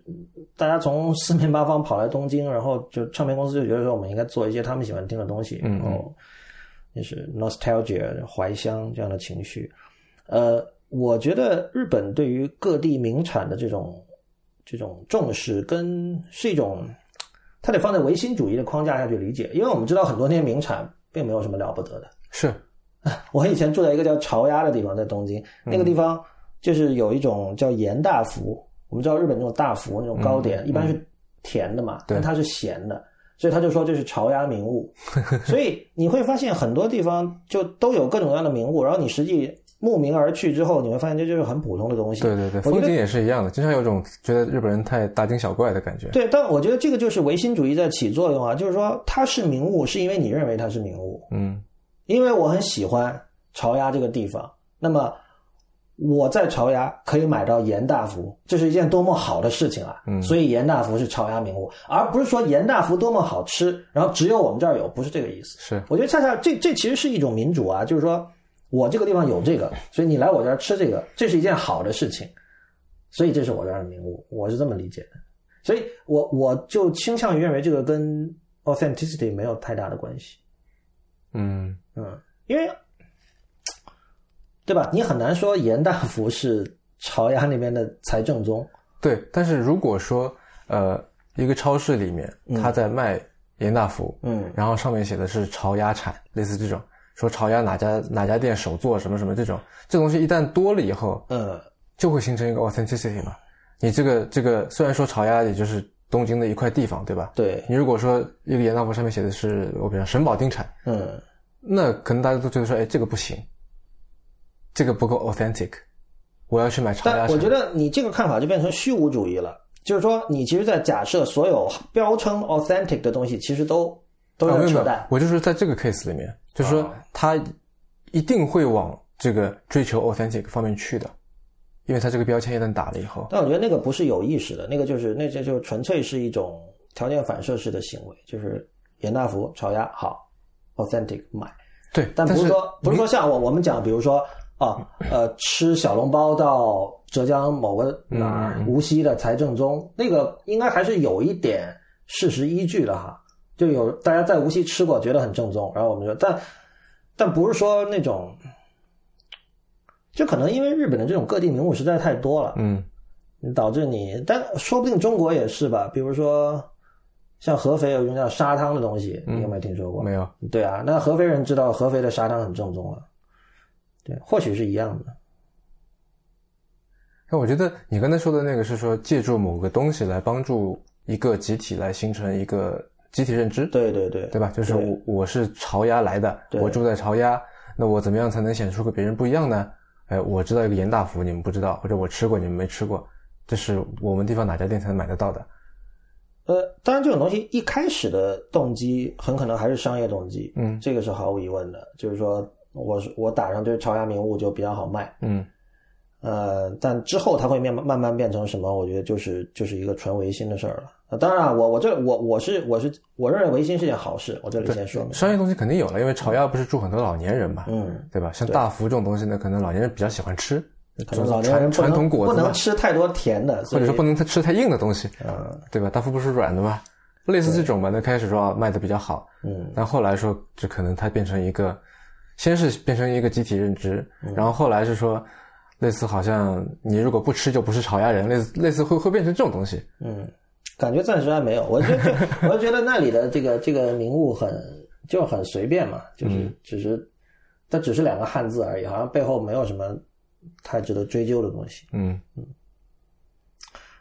大家从四面八方跑来东京，然后就唱片公司就觉得说我们应该做一些他们喜欢听的东西，然后就是 nostalgia 怀乡这样的情绪。呃，我觉得日本对于各地名产的这种这种重视，跟是一种它得放在唯心主义的框架下去理解，因为我们知道很多那些名产并没有什么了不得的。是，我以前住在一个叫潮鸭的地方，在东京，那个地方就是有一种叫盐大福。我们知道日本那种大福那种糕点，一般是甜的嘛，但它是咸的，所以他就说这是潮鸭名物。所以你会发现很多地方就都有各种各样的名物，然后你实际慕名而去之后，你会发现这就是很普通的东西。对对对，风景也是一样的，经常有种觉得日本人太大惊小怪的感觉。对，但我觉得这个就是唯心主义在起作用啊，就是说它是名物，是因为你认为它是名物，嗯因为我很喜欢潮鸭这个地方，那么我在潮鸭可以买到严大福，这是一件多么好的事情啊！嗯所以严大福是潮鸭名物，而不是说严大福多么好吃，然后只有我们这儿有，不是这个意思。是，我觉得恰恰这这其实是一种民主啊，就是说我这个地方有这个，所以你来我这儿吃这个，这是一件好的事情，所以这是我这儿的名物，我是这么理解的。所以我我就倾向于认为这个跟 authenticity 没有太大的关系。嗯嗯，因为对吧？你很难说严大福是朝鸭那边的才正宗。对，但是如果说呃一个超市里面他在卖严大福，嗯然后上面写的是潮鸭产，类似这种，说潮鸭哪家哪家店手做什么什么这种，这东西一旦多了以后，嗯就会形成一个 authenticity 嘛。你这个这个虽然说潮鸭也就是东京的一块地方，对吧？对，你如果说一个严大福上面写的是我比如神保町产，嗯那可能大家都觉得说，哎，这个不行，这个不够 authentic，我要去买潮鸭。但我觉得你这个看法就变成虚无主义了，就是说你其实，在假设所有标称 authentic 的东西，其实都都有没有是扯淡。我就是在这个 case 里面，就是说啊他一定会往这个追求 authentic 方面去的，因为他这个标签一旦打了以后，但我觉得那个不是有意识的，那个就是那这就纯粹是一种条件反射式的行为，就是严大福炒鸭好，authentic 买，对，但不是是说不是说像我我们讲，比如说啊呃吃小笼包到浙江某个哪儿、嗯无锡的才正宗，那个应该还是有一点事实依据的哈，就有大家在无锡吃过，觉得很正宗，然后我们说，但但不是说那种。就可能因为日本的这种各地名物实在太多了，嗯导致你，但说不定中国也是吧。比如说，像合肥有一种叫砂汤的东西，你有没有听说过？没有，对啊，那合肥人知道合肥的砂汤很正宗了，对，或许是一样的。那我觉得你刚才说的那个是说借助某个东西来帮助一个集体来形成一个集体认知，对对对，对吧？就是我我是潮鸭来的，我住在潮鸭，那我怎么样才能显出跟别人不一样呢？哎，我知道一个严大福，你们不知道，或者我吃过，你们没吃过，这是我们地方哪家店才能买得到的？呃，当然这种东西一开始的动机很可能还是商业动机，嗯这个是毫无疑问的。就是说，我是我打上这朝阳名物就比较好卖，嗯呃，但之后它会慢慢慢慢变成什么？我觉得就是就是一个纯维新的事儿了。呃当然啊，我我这我我是我是我认为维新是件好事，我这里先说明。商业东西肯定有了，因为朝阳不是住很多老年人嘛，嗯，对吧？像大福这种东西呢，可能老年人比较喜欢吃，可能老年人传统果子不能吃太多甜的，或者说不能能吃太硬的东西，嗯对吧？大福不是软的吗？类似这种吧，那开始说啊卖的比较好，嗯但后来说这可能它变成一个，先是变成一个集体认知，嗯然后后来是说，类似好像你如果不吃就不是炒鸭人，类似类似会会变成这种东西。嗯，感觉暂时还没有。我就就 我就觉得那里的这个这个名物很就很随便嘛，就是嗯只是它只是两个汉字而已，好像背后没有什么太值得追究的东西。嗯嗯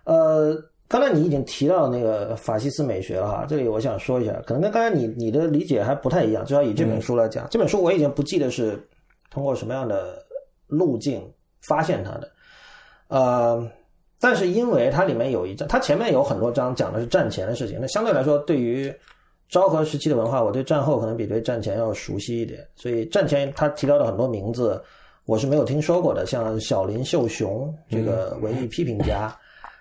呃，刚才你已经提到那个法西斯美学了哈，这里我想说一下，可能跟刚才你你的理解还不太一样，至少以这本书来讲，这本书我已经不记得是通过什么样的路径发现它的，呃，但是因为它里面有一章，它前面有很多章讲的是战前的事情，那相对来说对于昭和时期的文化，我对战后可能比对战前要熟悉一点，所以战前他提到的很多名字我是没有听说过的，像小林秀雄这个文艺批评家。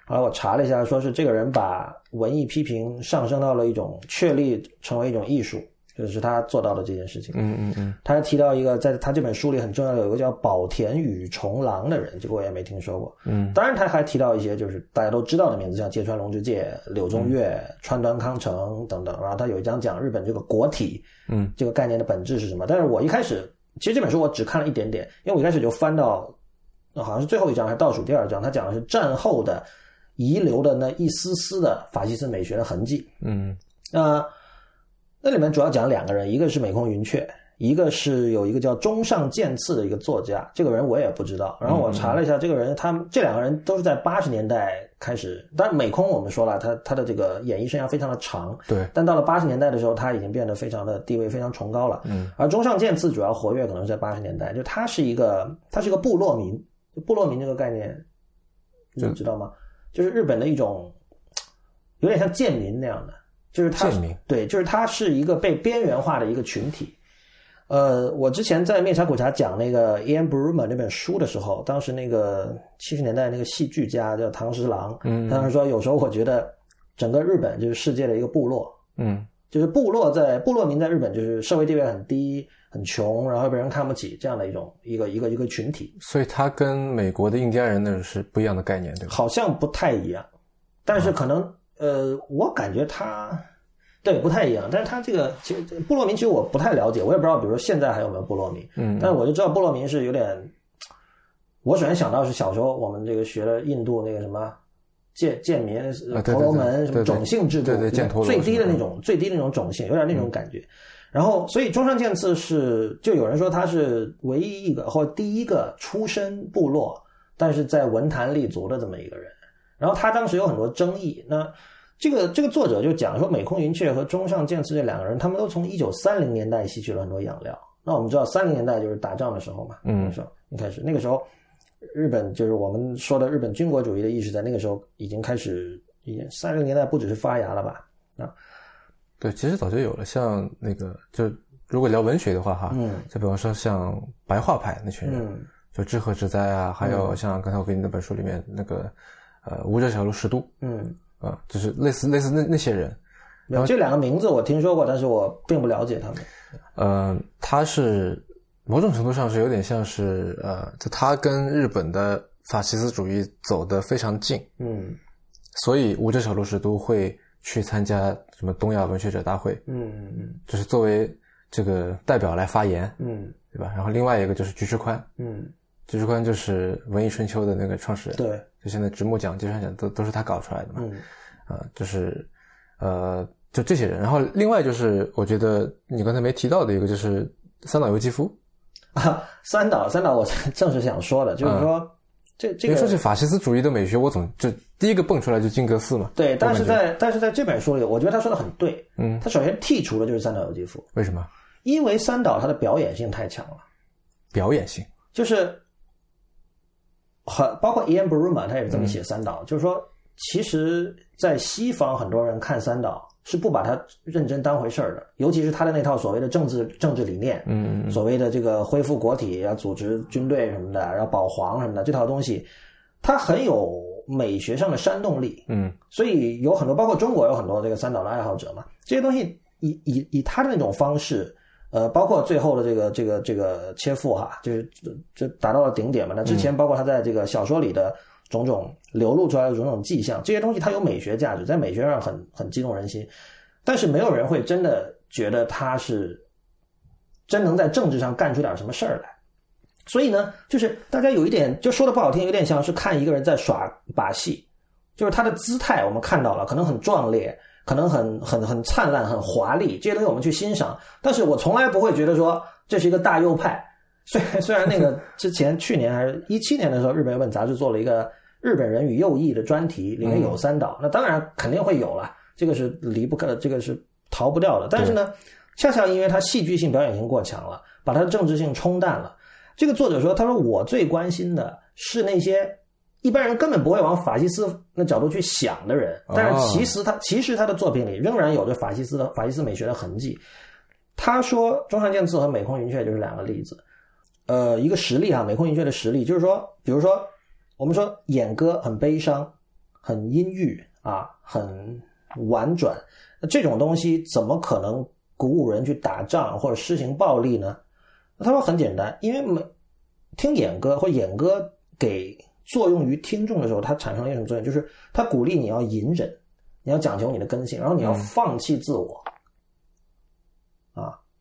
后来我查了一下，说是这个人把文艺批评上升到了一种确立成为一种艺术，就是他做到的这件事情。嗯嗯嗯他还提到一个，在他这本书里很重要的有一个叫宝田宇重郎的人，这个我也没听说过。嗯当然，他还提到一些就是大家都知道的名字，像芥川龙之介、柳宗悦、川端康成等等。然后他有一章讲日本这个国体嗯这个概念的本质是什么。但是我一开始其实这本书我只看了一点点，因为我一开始就翻到呃好像是最后一章还是倒数第二章，他讲的是战后的遗留的那一丝丝的法西斯美学的痕迹。嗯那那里面主要讲两个人，一个是美空云雀，一个是有一个叫中上健次的一个作家，这个人我也不知道。然后我查了一下，这个人他们这两个人都是在八十年代开始，当然美空我们说了，他他的这个演艺生涯非常的长，对，但到了八十年代的时候，他已经变得非常的地位非常崇高了。嗯，而中上健次主要活跃可能是在八十年代，就他是一个他是一个部落民，部落民这个概念，你知道吗？就是日本的一种有点像贱民那样的，就是他对，就是他是一个被边缘化的一个群体。呃，我之前在《面茶苦茶》讲那个 Ian Bruma 那本书的时候，当时那个七十年代那个戏剧家叫唐十郎，嗯当时说有时候我觉得整个日本就是世界的一个部落，嗯就是部落在部落民在日本就是社会地位很低、很穷，然后被人看不起这样的一种一个一个一个群体，所以它跟美国的印第安人那是不一样的概念，对吧？好像不太一样，但是可能、呃，我感觉他，对，不太一样。但是它这个其实部落民其实我不太了解，我也不知道，比如说现在还有没有部落民。嗯但是我就知道部落民是有点，我首先想到是小时候我们这个学的印度那个什么贱贱民婆罗门什么种姓制度，对对最低的那种最低的那种种姓，有点那种感觉。然后，所以中上健次是，就有人说他是唯一一个或第一个出身部落，但是在文坛立足的这么一个人。然后他当时有很多争议。那这个这个作者就讲说，美空云雀和中上健次这两个人，他们都从一九三零年代吸取了很多养料。那我们知道，三零年代就是打仗的时候嘛，嗯那时候一开始，那个时候日本就是我们说的日本军国主义的意识，在那个时候已经开始，已经三零年代不只是发芽了吧？对，其实早就有了，像那个就如果聊文学的话哈，嗯就比方说像白话派那群人，嗯就志贺直哉啊，还有像刚才我给你那本书里面那个呃武者小路十都嗯。啊、就是类似类似那那些人，然后这两个名字我听说过，但是我并不了解他们。呃，他是某种程度上是有点像是呃，就他跟日本的法西斯主义走得非常近，嗯所以武者小路十都会去参加什么东亚文学者大会，嗯嗯就是作为这个代表来发言，嗯。对吧？然后另外一个就是菊池宽，嗯，菊池宽就是文艺春秋的那个创始人，对，就现在直木奖、金山奖都都是他搞出来的嘛，嗯。啊、就是呃，就这些人。然后另外就是我觉得你刚才没提到的一个就是三岛由纪夫，啊，三岛三岛，我 正是想说的，就是说这这个说起法西斯主义的美学，我总就第一个蹦出来就金阁寺嘛。对，但是在但是在这本书里，我觉得他说的很对。嗯，他首先剔除的就是三岛由纪夫，为什么因为三岛他的表演性太强了，表演性？就是很包括 Ian Bruma 他也是这么写三岛，就是说，其实，在西方很多人看三岛是不把他认真当回事儿的，尤其是他的那套所谓的政治政治理念，嗯所谓的这个恢复国体，要组织军队什么的，然后保皇什么的，这套东西，它很有美学上的煽动力。嗯所以有很多，包括中国有很多这个三岛的爱好者嘛，这些东西以以以他的那种方式，呃，包括最后的这个这个这个切腹哈，就是就达到了顶点嘛。那之前包括他在这个小说里的种种流露出来的种种迹象，这些东西它有美学价值，在美学上很很激动人心，但是没有人会真的觉得他是真能在政治上干出点什么事儿来。所以呢，就是大家有一点，就说的不好听，有点像是看一个人在耍把戏，就是他的姿态我们看到了，可能很壮烈，可能很很很灿烂、很华丽，这些东西我们去欣赏。但是我从来不会觉得说这是一个大右派。虽然虽然那个之前去年还是一七年的时候，日本有本杂志做了一个日本人与右翼的专题，里面有三岛，那当然肯定会有了，这个是离不开，这个是逃不掉的。但是呢，恰恰因为他戏剧性、表演性过强了，把他的政治性冲淡了。这个作者说：“他说我最关心的是那些一般人根本不会往法西斯那角度去想的人，但是其实他、其实他的作品里仍然有着法西斯的法西斯美学的痕迹。”他说：“中上健次和美空云雀就是两个例子，呃，一个实例哈，美空云雀的实例就是说，比如说我们说演歌很悲伤、很阴郁啊，很婉转，那这种东西怎么可能鼓舞人去打仗或者施行暴力呢？”他说很简单，因为每听演歌或演歌给作用于听众的时候，它产生了一种作用，就是它鼓励你要隐忍，你要讲求你的根性，然后你要放弃自我。啊，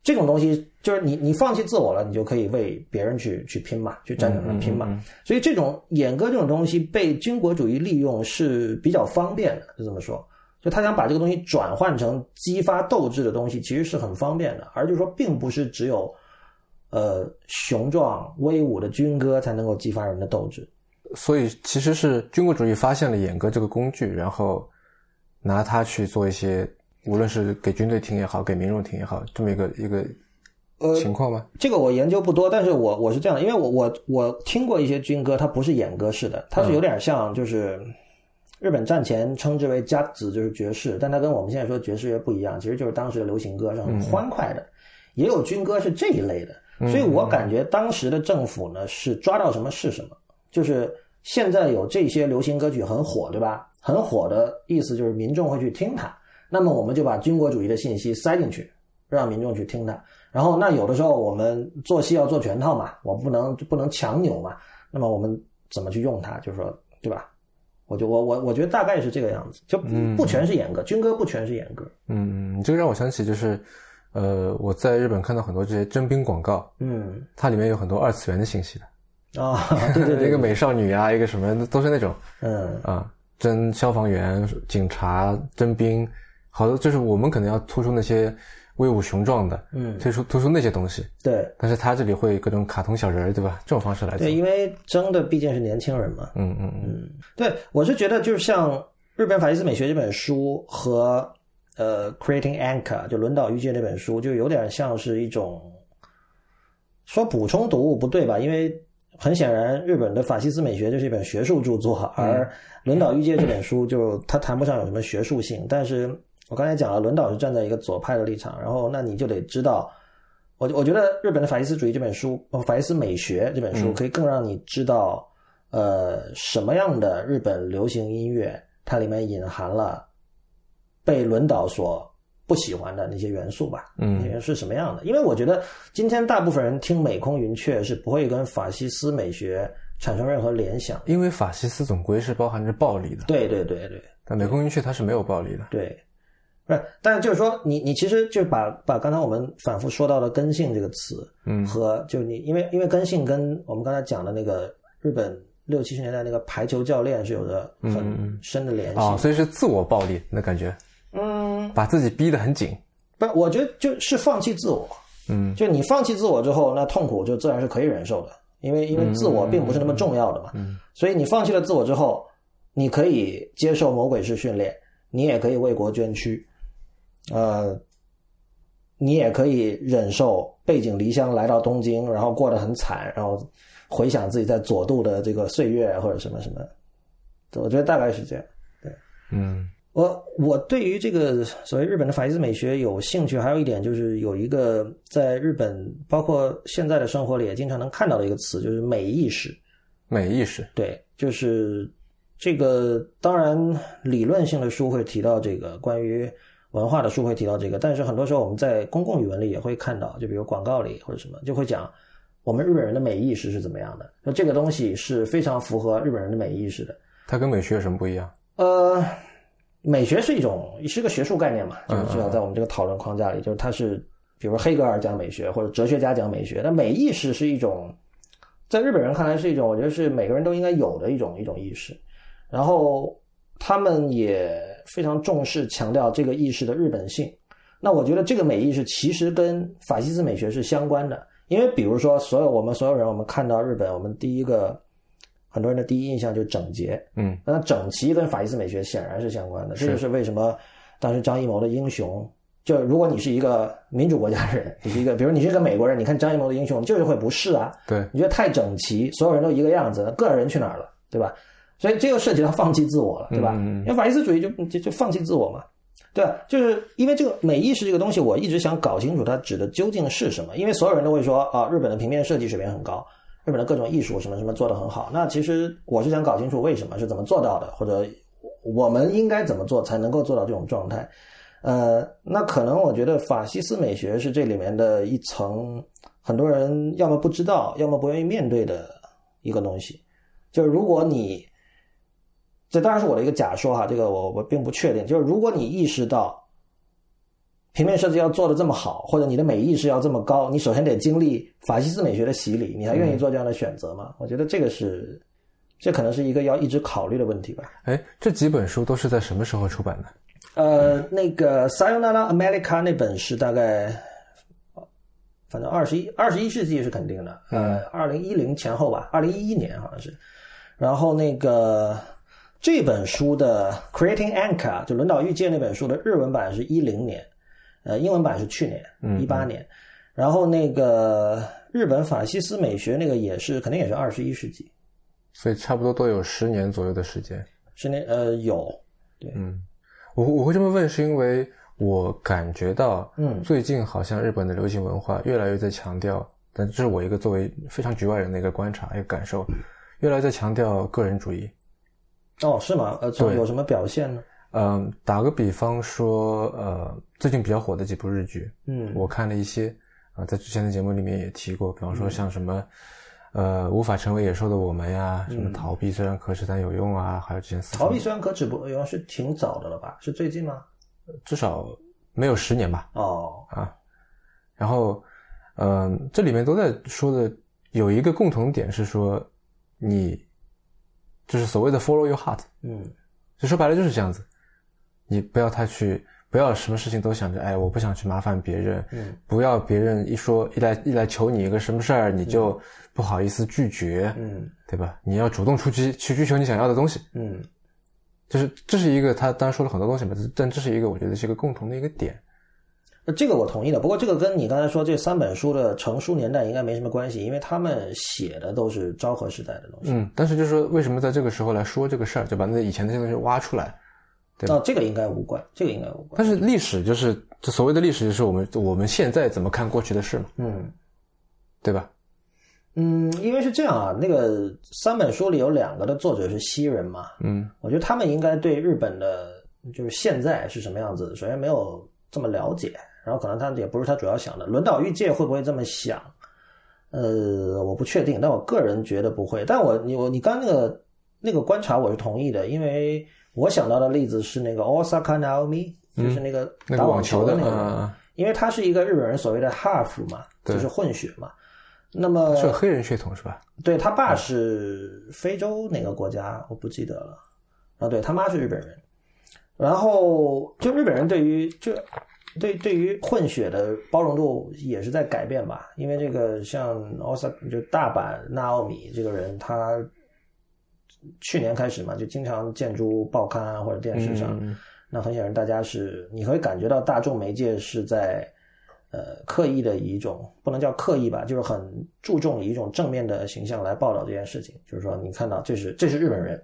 这种东西就是你你放弃自我了，你就可以为别人去去拼嘛，去战场上拼嘛。所以这种演歌这种东西被军国主义利用是比较方便的，就这么说。就他想把这个东西转换成激发斗志的东西，其实是很方便的，而就是说，并不是只有。呃，雄壮威武的军歌才能够激发人的斗志。所以其实是军国主义发现了演歌这个工具，然后拿它去做一些，无论是给军队听也好，给民众听也好，这么一个一个情况吗？这个我研究不多，但是我我是这样的，因为我我我听过一些军歌，它不是演歌式的，它是有点像就是日本战前称之为家子，就是爵士，但它跟我们现在说爵士乐不一样，其实就是当时的流行歌，是很欢快的，也有军歌是这一类的。所以我感觉当时的政府呢是抓到什么是什么，就是现在有这些流行歌曲很火，对吧？很火的意思就是民众会去听它，那么我们就把军国主义的信息塞进去，让民众去听它。然后那有的时候我们做戏要做全套嘛，我不能不能强扭嘛，那么我们怎么去用它？就是说，对吧？我就我我我觉得大概是这个样子，就不不全是严格，军歌不全是严格。嗯，这个让我想起就是，呃，我在日本看到很多这些征兵广告，嗯它里面有很多二次元的信息的，啊，对对对，一个美少女啊，一个什么都是那种嗯啊，征消防员、警察、征兵，好的就是我们可能要突出那些威武雄壮的，嗯，突出突出那些东西，对但是他这里会各种卡通小人儿，对吧？这种方式来做对，，因为争的毕竟是年轻人嘛。嗯嗯嗯对我是觉得，就是像《日本法西斯美学》这本书和呃《Creating Anchor》就轮岛裕介这本书，就有点像是一种说补充读物不对吧？因为很显然，日本的法西斯美学就是一本学术著作，而轮岛裕介这本书就它谈不上有什么学术性。但是我刚才讲了，轮岛是站在一个左派的立场，然后那你就得知道。我我觉得日本的法西斯主义这本书，哦，法西斯美学这本书，可以更让你知道，呃，什么样的日本流行音乐，它里面隐含了被轮岛所不喜欢的那些元素吧。嗯那个是什么样的？因为我觉得今天大部分人听美空云雀是不会跟法西斯美学产生任何联想。因为法西斯总归是包含着暴力的，对对对对但美空云雀它是没有暴力的，对，不是，但是就是说，你你其实就把把刚才我们反复说到的根性这个词，嗯和就你因为因为根性跟我们刚才讲的那个日本六七十年代那个排球教练是有着很深的联系。啊、所以是自我暴力那感觉，嗯，把自己逼得很紧，不，我觉得就是放弃自我。嗯就你放弃自我之后，那痛苦就自然是可以忍受的，因为因为自我并不是那么重要的嘛。嗯所以你放弃了自我之后，你可以接受魔鬼式训练，你也可以为国捐躯，呃，你也可以忍受背井离乡来到东京，然后过得很惨，然后回想自己在佐渡的这个岁月或者什么什么。我觉得大概是这样。对嗯我我对于这个所谓日本的法西斯美学有兴趣，还有一点就是有一个在日本，包括现在的生活里也经常能看到的一个词，就是美意识。美意识，对，就是这个。当然，理论性的书会提到这个，关于文化的书会提到这个，但是很多时候我们在公共语文里也会看到，就比如广告里或者什么，就会讲我们日本人的美意识是怎么样的。那这个东西是非常符合日本人的美意识的。它跟美学有什么不一样？呃，美学是一种是个学术概念嘛，就是至少在我们这个讨论框架里，就是它是，比如黑格尔讲美学或者哲学家讲美学，但美意识是一种，在日本人看来是一种，我觉得是每个人都应该有的一种一种意识，然后他们也非常重视强调这个意识的日本性。那我觉得这个美意识其实跟法西斯美学是相关的，因为比如说所有我们所有人，我们看到日本，我们第一个很多人的第一印象就是整洁，嗯那整齐跟法西斯美学显然是相关的，这就是为什么当时张艺谋的《英雄》，就如果你是一个民主国家的人，你是一个，比如你是一个美国人，你看张艺谋的《英雄》，就是会不适啊，对，你觉得太整齐，所有人都一个样子，个人去哪儿了，对吧？所以这又涉及到放弃自我了，对吧？嗯因为法西斯主义就就就放弃自我嘛，对吧？就是因为这个美意识这个东西，我一直想搞清楚它指的究竟是什么，因为所有人都会说啊，日本的平面设计水平很高，日本的各种艺术什么什么做得很好。那其实我是想搞清楚为什么是怎么做到的，或者我们应该怎么做才能够做到这种状态。呃，那可能我觉得法西斯美学是这里面的一层，很多人要么不知道，要么不愿意面对的一个东西。就是如果你，这当然是我的一个假说哈，这个我我并不确定。就是如果你意识到平面设计要做的这么好，或者你的美意识要这么高，你首先得经历法西斯美学的洗礼，你才愿意做这样的选择吗？我觉得这个是，这可能是一个要一直考虑的问题吧。哎，这几本书都是在什么时候出版的？呃，那个《Sayonara America》那本是大概，反正二十一二十一世纪是肯定的，呃，二零一零前后吧，二零一一年好像是。然后那个这本书的《Creating Anchor》就轮岛裕介那本书的日文版是一零年，呃，英文版是去年一八年。然后那个日本法西斯美学那个也是肯定也是二十一世纪，所以差不多都有十年左右的时间。十年呃有对嗯，我我会这么问，是因为我感觉到，嗯最近好像日本的流行文化越来越在强调，但这是我一个作为非常局外人的一个观察、一个感受，越来越在强调个人主义。哦是吗？呃，从有什么表现呢？嗯，打个比方说，呃，最近比较火的几部日剧，嗯我看了一些，啊、在之前的节目里面也提过，比方说像什么，呃，无法成为野兽的我们呀，什么逃避虽然可耻但有用啊，还有之前逃避虽然可耻不用是挺早的了吧？是最近吗？至少没有十年吧。哦，啊，然后，嗯、这里面都在说的有一个共同点是说，你就是所谓的 follow your heart，嗯。就说白了就是这样子，你不要太去，不要什么事情都想着，哎，我不想去麻烦别人，嗯。不要别人一说一来一来求你一个什么事儿，你就不好意思拒绝，嗯。对吧？你要主动出击去追求你想要的东西，嗯。就是这是一个他当然说了很多东西嘛，但这是一个我觉得是一个共同的一个点，呃这个我同意的，不过这个跟你刚才说这三本书的成书年代应该没什么关系，因为他们写的都是昭和时代的东西。嗯，但是就是说为什么在这个时候来说这个事儿，就把那以前那些东西挖出来，对哦，这个应该无关，这个应该无关。但是历史就是就所谓的历史，就是我们我们现在怎么看过去的事嘛，嗯对吧？嗯，因为是这样啊，那个三本书里有两个的作者是西人嘛，嗯我觉得他们应该对日本的就是现在是什么样子，首先没有这么了解，然后可能他也不是他主要想的。轮岛裕介会不会这么想？呃，我不确定，但我个人觉得不会。但我你我你刚刚那个那个观察我是同意的，因为我想到的例子是那个 Osaka Naomi，就是那个打网那个网球的那个，嗯因为他是一个日本人所谓的 half 嘛，就是混血嘛。那么是有黑人血统是吧？对他爸是非洲哪个国家，我不记得了。啊，对他妈是日本人。然后就日本人对于就对对于混血的包容度也是在改变吧，因为这个像奥萨就大阪纳奥米这个人，他去年开始嘛，就经常建筑报刊啊或者电视上，嗯。那很显然大家是你会感觉到大众媒介是在呃刻意的以一种不能叫刻意吧，就是很注重以一种正面的形象来报道这件事情。就是说，你看到这是这是日本人，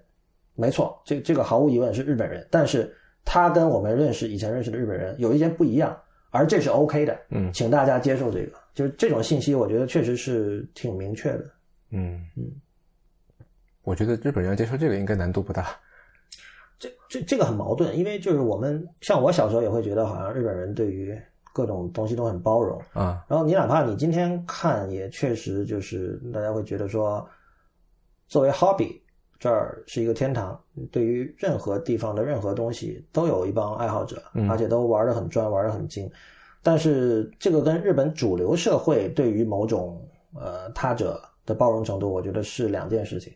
没错，这这个毫无疑问是日本人，但是他跟我们认识以前认识的日本人有一些不一样，而这是 OK 的，嗯请大家接受这个。就是这种信息，我觉得确实是挺明确的。嗯嗯，我觉得日本人要接受这个应该难度不大。这这这个很矛盾，因为就是我们像我小时候也会觉得，好像日本人对于各种东西都很包容。啊，然后你哪怕你今天看，也确实就是大家会觉得说，作为 hobby，这儿是一个天堂，对于任何地方的任何东西都有一帮爱好者，而且都玩得很专，玩得很精。但是这个跟日本主流社会对于某种呃他者的包容程度，我觉得是两件事情。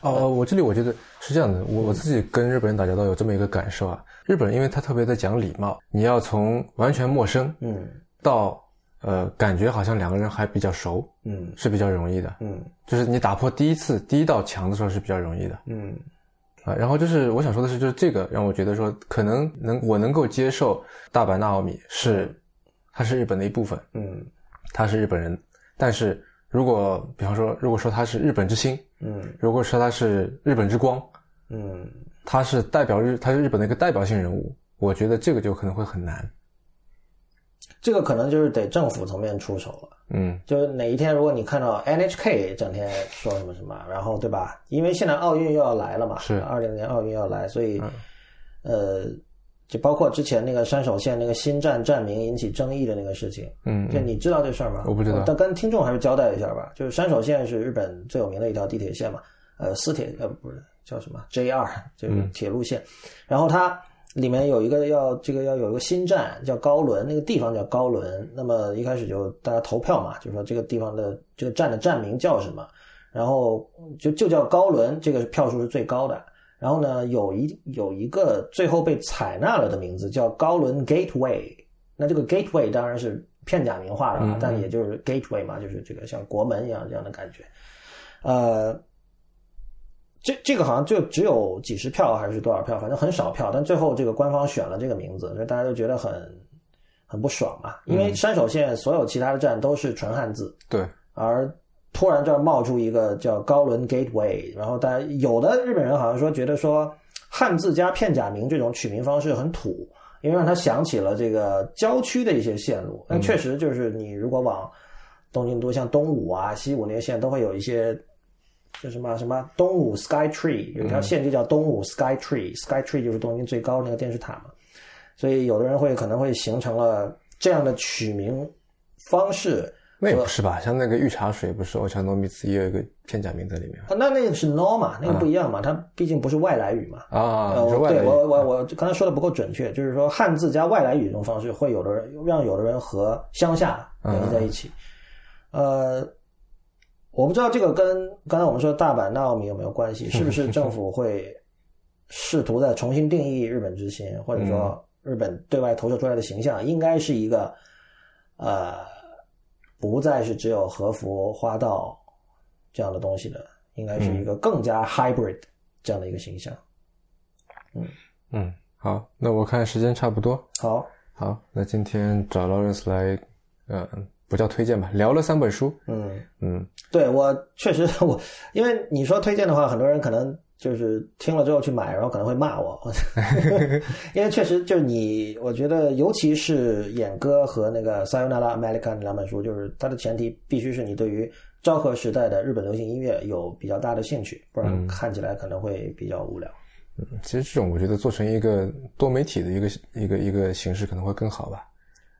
哦，我这里我觉得是这样的，我我自己跟日本人打交道有这么一个感受啊，日本人因为他特别的讲礼貌，你要从完全陌生嗯到呃感觉好像两个人还比较熟嗯。是比较容易的，嗯。就是你打破第一次第一道墙的时候是比较容易的。嗯。啊。然后就是我想说的是，就是这个让我觉得说可能能我能够接受大阪纳奥米是他是日本的一部分，嗯。他是日本人，但是如果比方说如果说他是日本之星，嗯。如果说他是日本之光。嗯，他是代表日，他是日本的一个代表性人物，我觉得这个就可能会很难。这个可能就是得政府层面出手了。嗯就是哪一天，如果你看到 NHK 整天说什么什么，然后对吧？因为现在奥运又要来了嘛，是二零年奥运要来，所以、嗯呃，就包括之前那个山手线那个新站站名引起争议的那个事情，嗯，就你知道这事儿吗？我不知道但跟听众还是交代一下吧。就是山手线是日本最有名的一条地铁线嘛，呃，私铁呃不是叫什么 JR，就是嗯铁路线。然后它里面有一个要这个要有一个新站叫高伦，那个地方叫高伦。那么一开始就大家投票嘛，就说这个地方的这个站的站名叫什么，然后就就叫高伦，这个票数是最高的。然后呢，有一有一个最后被采纳了的名字叫高伦 Gateway。那这个 Gateway 当然是片假名化的但也就是 Gateway 嘛，就是这个像国门一样这样的感觉。呃，这这个好像就只有几十票还是多少票，反正很少票，但最后这个官方选了这个名字，所以大家就觉得很很不爽嘛。因为山手线所有其他的站都是纯汉字，对，而突然这儿冒出一个叫高伦 Gateway，然后大家有的日本人好像说觉得说汉字加片假名这种取名方式很土，因为让他想起了这个郊区的一些线路。但确实就是你如果往东京都像东武啊、西武那些线都会有一些。就什么？什么东武 Sky Tree 有一条线就叫东武 Sky Tree，Sky Tree 就是东京最高那个电视塔嘛，所以有的人会可能会形成了这样的取名方式，那也不是吧？像那个御茶水，不是欧茶糯米糍也有一个片假名在里面。啊，那那个是 no 嘛，那个不一样嘛，它毕竟不是外来语嘛。啊，呃，我你说外来语。对我我我刚才说的不够准确，就是说汉字加外来语这种方式，会有的人让有的人和乡下联系在一起。呃，我不知道这个跟刚才我们说大阪纳奥米有没有关系？是不是政府会试图再重新定义日本之心，或者说日本对外投射出来的形象，应该是一个呃，不再是只有和服花道这样的东西的，应该是一个更加 hybrid 这样的一个形象。嗯嗯，好，那我看时间差不多，好，好，那今天找 Lawrence 来，呃，不叫推荐吧，聊了三本书，嗯，嗯。对我确实 我，因为你说推荐的话，很多人可能就是听了之后去买，然后可能会骂我，因为确实就是你，我觉得尤其是演歌和那个《Sayonara America》那两本书，就是它的前提必须是你对于昭和时代的日本流行音乐有比较大的兴趣，不然看起来可能会比较无聊。嗯，其实这种我觉得做成一个多媒体的一个一个一个形式可能会更好吧，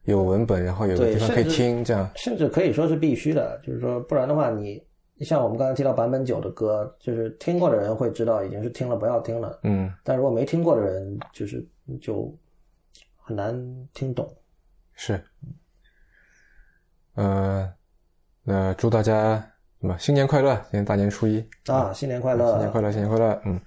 有文本，然后有个地方可以听，这样，甚至可以说是必须的，就是说，不然的话你，像我们刚才提到版本九的歌，就是听过的人会知道已经是听了不要听了，嗯，但如果没听过的人，就是就很难听懂。是，呃，那祝大家什么新年快乐，今天大年初一，啊，新年快乐！新年快乐，新年快乐，嗯，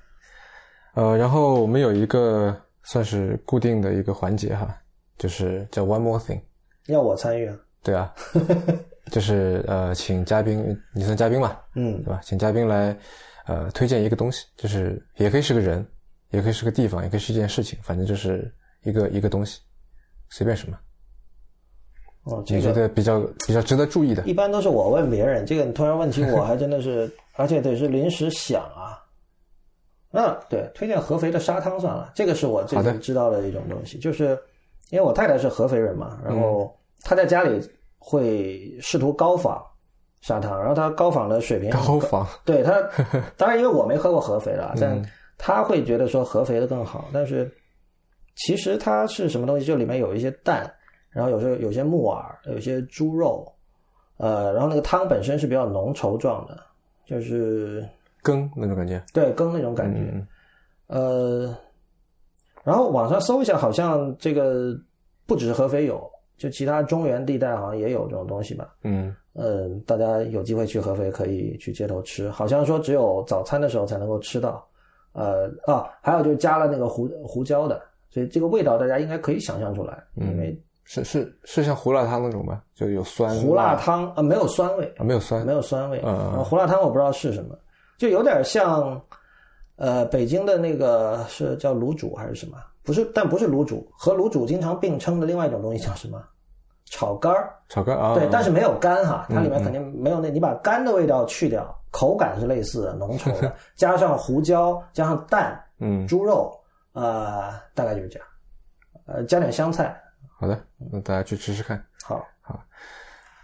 呃，然后我们有一个算是固定的一个环节哈，就是叫 One More Thing，要我参与啊？对啊，就是呃，请嘉宾，你算嘉宾嘛，嗯对吧？请嘉宾来呃推荐一个东西，就是也可以是个人，也可以是个地方，也可以是一件事情，反正就是一个一个东西，随便什么，哦，这你觉个得比较比较值得注意的，一般都是我问别人，这个你突然问起我，还真的是，而且得是临时想啊。那对，推荐合肥的沙汤算了，这个是我最近知道的一种东西，就是因为我太太是合肥人嘛，然嗯后她在家里会试图高仿砂糖，然后她高仿的水平高仿，对她，当然因为我没喝过合肥的，但她会觉得说合肥的更好。但是其实它是什么东西？就里面有一些蛋，然后有时候有些木耳，有些猪肉，呃，然后那个汤本身是比较浓稠状的，就是羹那种感觉，对羹那种感觉。嗯呃，然后网上搜一下，好像这个不只是合肥有，就其他中原地带好像也有这种东西吧。嗯嗯，大家有机会去合肥可以去街头吃，好像说只有早餐的时候才能够吃到。呃啊，还有就是加了那个胡胡椒的，所以这个味道大家应该可以想象出来，因为是是是像胡辣汤那种吗？就有酸胡辣汤啊、没有酸味，啊，没有酸，没有酸味。胡辣汤我不知道是什么，就有点像呃北京的那个是叫卤煮还是什么？不是，但不是卤煮，和卤煮经常并称的另外一种东西叫什么？炒肝儿。炒肝啊，对，但是没有肝哈，它嗯里面肯定没有那，你把肝的味道去掉，口感是类似的，浓稠的，加上胡椒，加上蛋、嗯，猪肉，呃，大概就是这样，呃，加点香菜，好的，那大家去吃吃看。好，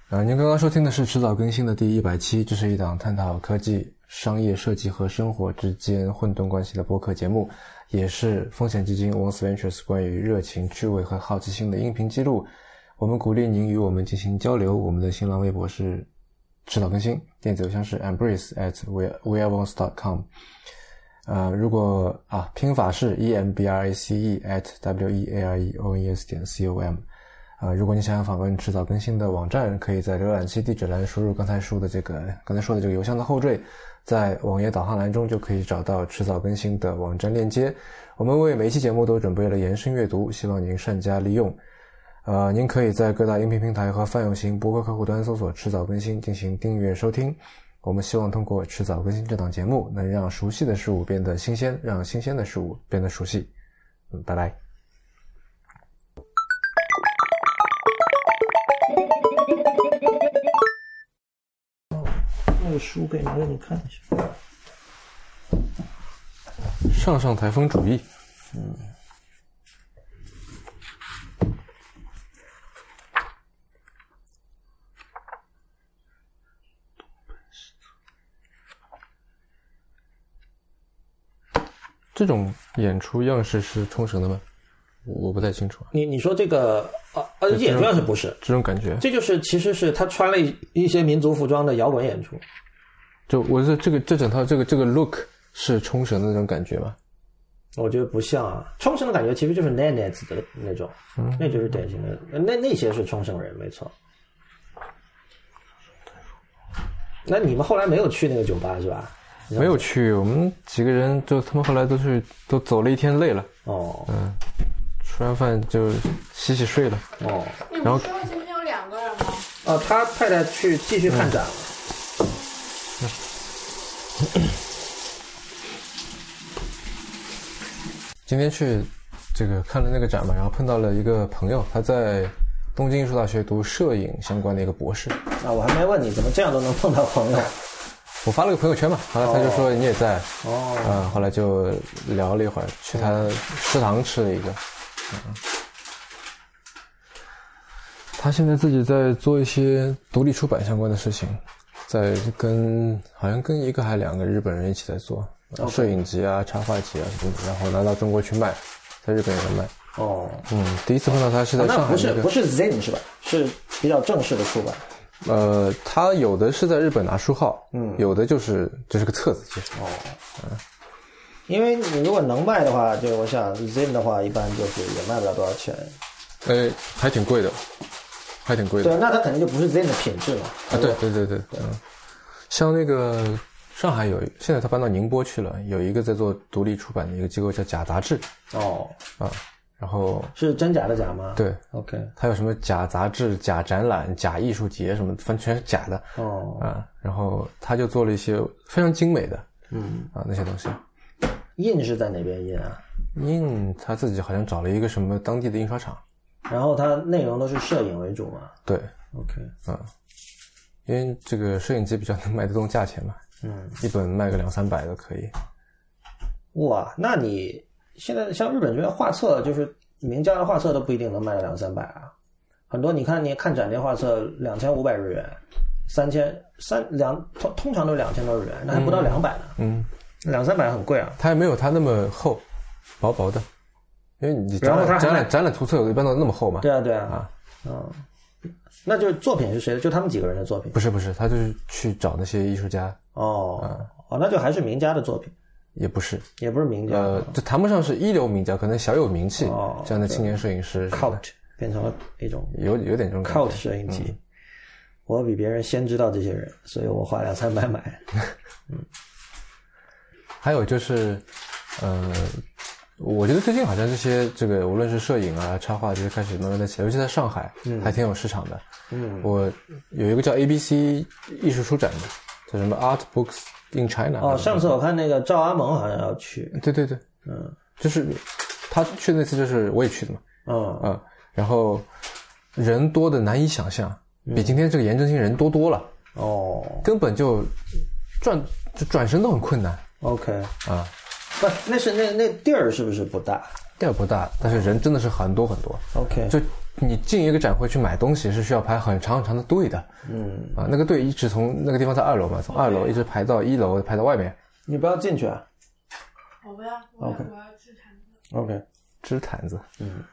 呃，您刚刚收听的是迟早更新的第一百期，这是一档探讨科技、商业、设计和生活之间混沌关系的播客节目，也是风险基金 Once Ventures 关于热情、趣味和好奇心的音频记录。我们鼓励您与我们进行交流。我们的新浪微博是迟早更新，电子邮箱是 embrace at we weareones dot com。呃，如果啊，拼法是 e m b r a c e at w e a r e o n e s 点 c o m。呃，如果你想要访问迟早更新的网站，可以在浏览器地址栏输入刚才说的这个刚才说的这个邮箱的后缀，在网页导航栏中就可以找到迟早更新的网站链接。我们为每一期节目都准备了延伸阅读，希望您善加利用。呃，您可以在各大音频平台和泛用型播客客户端搜索“迟早更新”进行订阅收听。我们希望通过迟早更新这档节目，能让熟悉的事物变得新鲜，让新鲜的事物变得熟悉。嗯，拜拜。个书给拿给你看一下。上上台风主义，嗯这种演出样式是冲绳的吗？我我不太清楚啊。你你说这个啊呃，演出样式不是？这种感觉。这就是其实是他穿了一一些民族服装的摇滚演出。就我是这个这整套这个这个 look 是冲绳的那种感觉吗？我觉得不像啊，冲绳的感觉其实就是 Nanets 的那种，那就是典型的，那那些是冲绳人，没错。那你们后来没有去那个酒吧是吧？没有去，我们几个人就他们后来都是都走了一天累了，哦嗯，吃完饭就洗洗睡了。哦，你然后说今天有两个人吗？啊，他太太去继续看展了。今天去这个看了那个展嘛，然后碰到了一个朋友，他在东京艺术大学读摄影相关的一个博士。啊，我还没问你怎么这样都能碰到朋友。我发了个朋友圈嘛，后来他就说你也在，哦，啊，后来就聊了一会儿，去他食堂吃了一个。嗯他现在自己在做一些独立出版相关的事情，在跟好像跟一个还两个日本人一起在做呃摄影集啊、插画集啊什么的，然后拿到中国去卖，在日本也在卖。哦，嗯，第一次碰到他是在上海那不是不是 Zen 是吧？是比较正式的出版。呃，他有的是在日本拿书号，嗯有的就是这是个册子，其实。哦，因为你如果能卖的话，就我想 Zen 的话，一般就是也卖不了多少钱。呃，还挺贵的，还挺贵的。对，那它肯定就不是 Zen 的品质了。啊，对对对对，嗯，像那个上海有，现在他搬到宁波去了，有一个在做独立出版的一个机构叫假杂志哦，啊，然后是真假的假吗？对，，OK，它有什么假杂志、假展览、假艺术节什么，反正全是假的哦，啊。然后他就做了一些非常精美的嗯，啊那些东西。印是在哪边印啊？印他自己好像找了一个什么当地的印刷厂，然后它内容都是摄影为主嘛对，？OK，嗯因为这个摄影机比较能卖得动价钱嘛，嗯，一本卖个两三百都可以。哇，那你现在像日本这边画册，就是名家的画册都不一定能卖到两三百啊。很多你看，你看展店画册两千五百日元，三千三两通通常都两千多日元，那还不到两百呢，嗯，两三百很贵啊。它也没有它那么厚，薄薄的。因为你展览展览展览图册有一般都那么厚嘛？对啊，对啊，啊，嗯，那就是作品是谁的？就他们几个人的作品。不是不是，他就是去找那些艺术家，哦哦，那就还是名家的作品，也不是，也不是名家，呃，就谈不上是一流名家，可能小有名气哦这样的青年摄影师 cult 变成了一种有有点这种 cult 摄影集。我比别人先知道这些人，所以我花两三百买。嗯 还有就是，呃，我觉得最近好像这些这个无论是摄影啊、插画这些开始慢慢的起来，尤其在上海，还挺有市场的。嗯，我有一个叫 ABC 艺术书展的，叫什么 Art Books in China。哦，上次我看那个赵阿蒙好像要去，对对对，嗯。就是他去那次，就是我也去的嘛，嗯嗯，然后人多的难以想象，嗯。比今天这个颜真卿人多多了，哦。根本就转就转身都很困难，OK，啊。不，那是那那地儿是不是不大地儿不大，但是人真的是很多很多。？OK，就你进一个展会去买东西是需要排很长很长的队的嗯，啊，那个队一直从那个地方在二楼嘛，从二楼一直排到一楼，排到外面。你不要进去啊。我不要，我要 OK 我要吃铲子。OK，织毯子，嗯，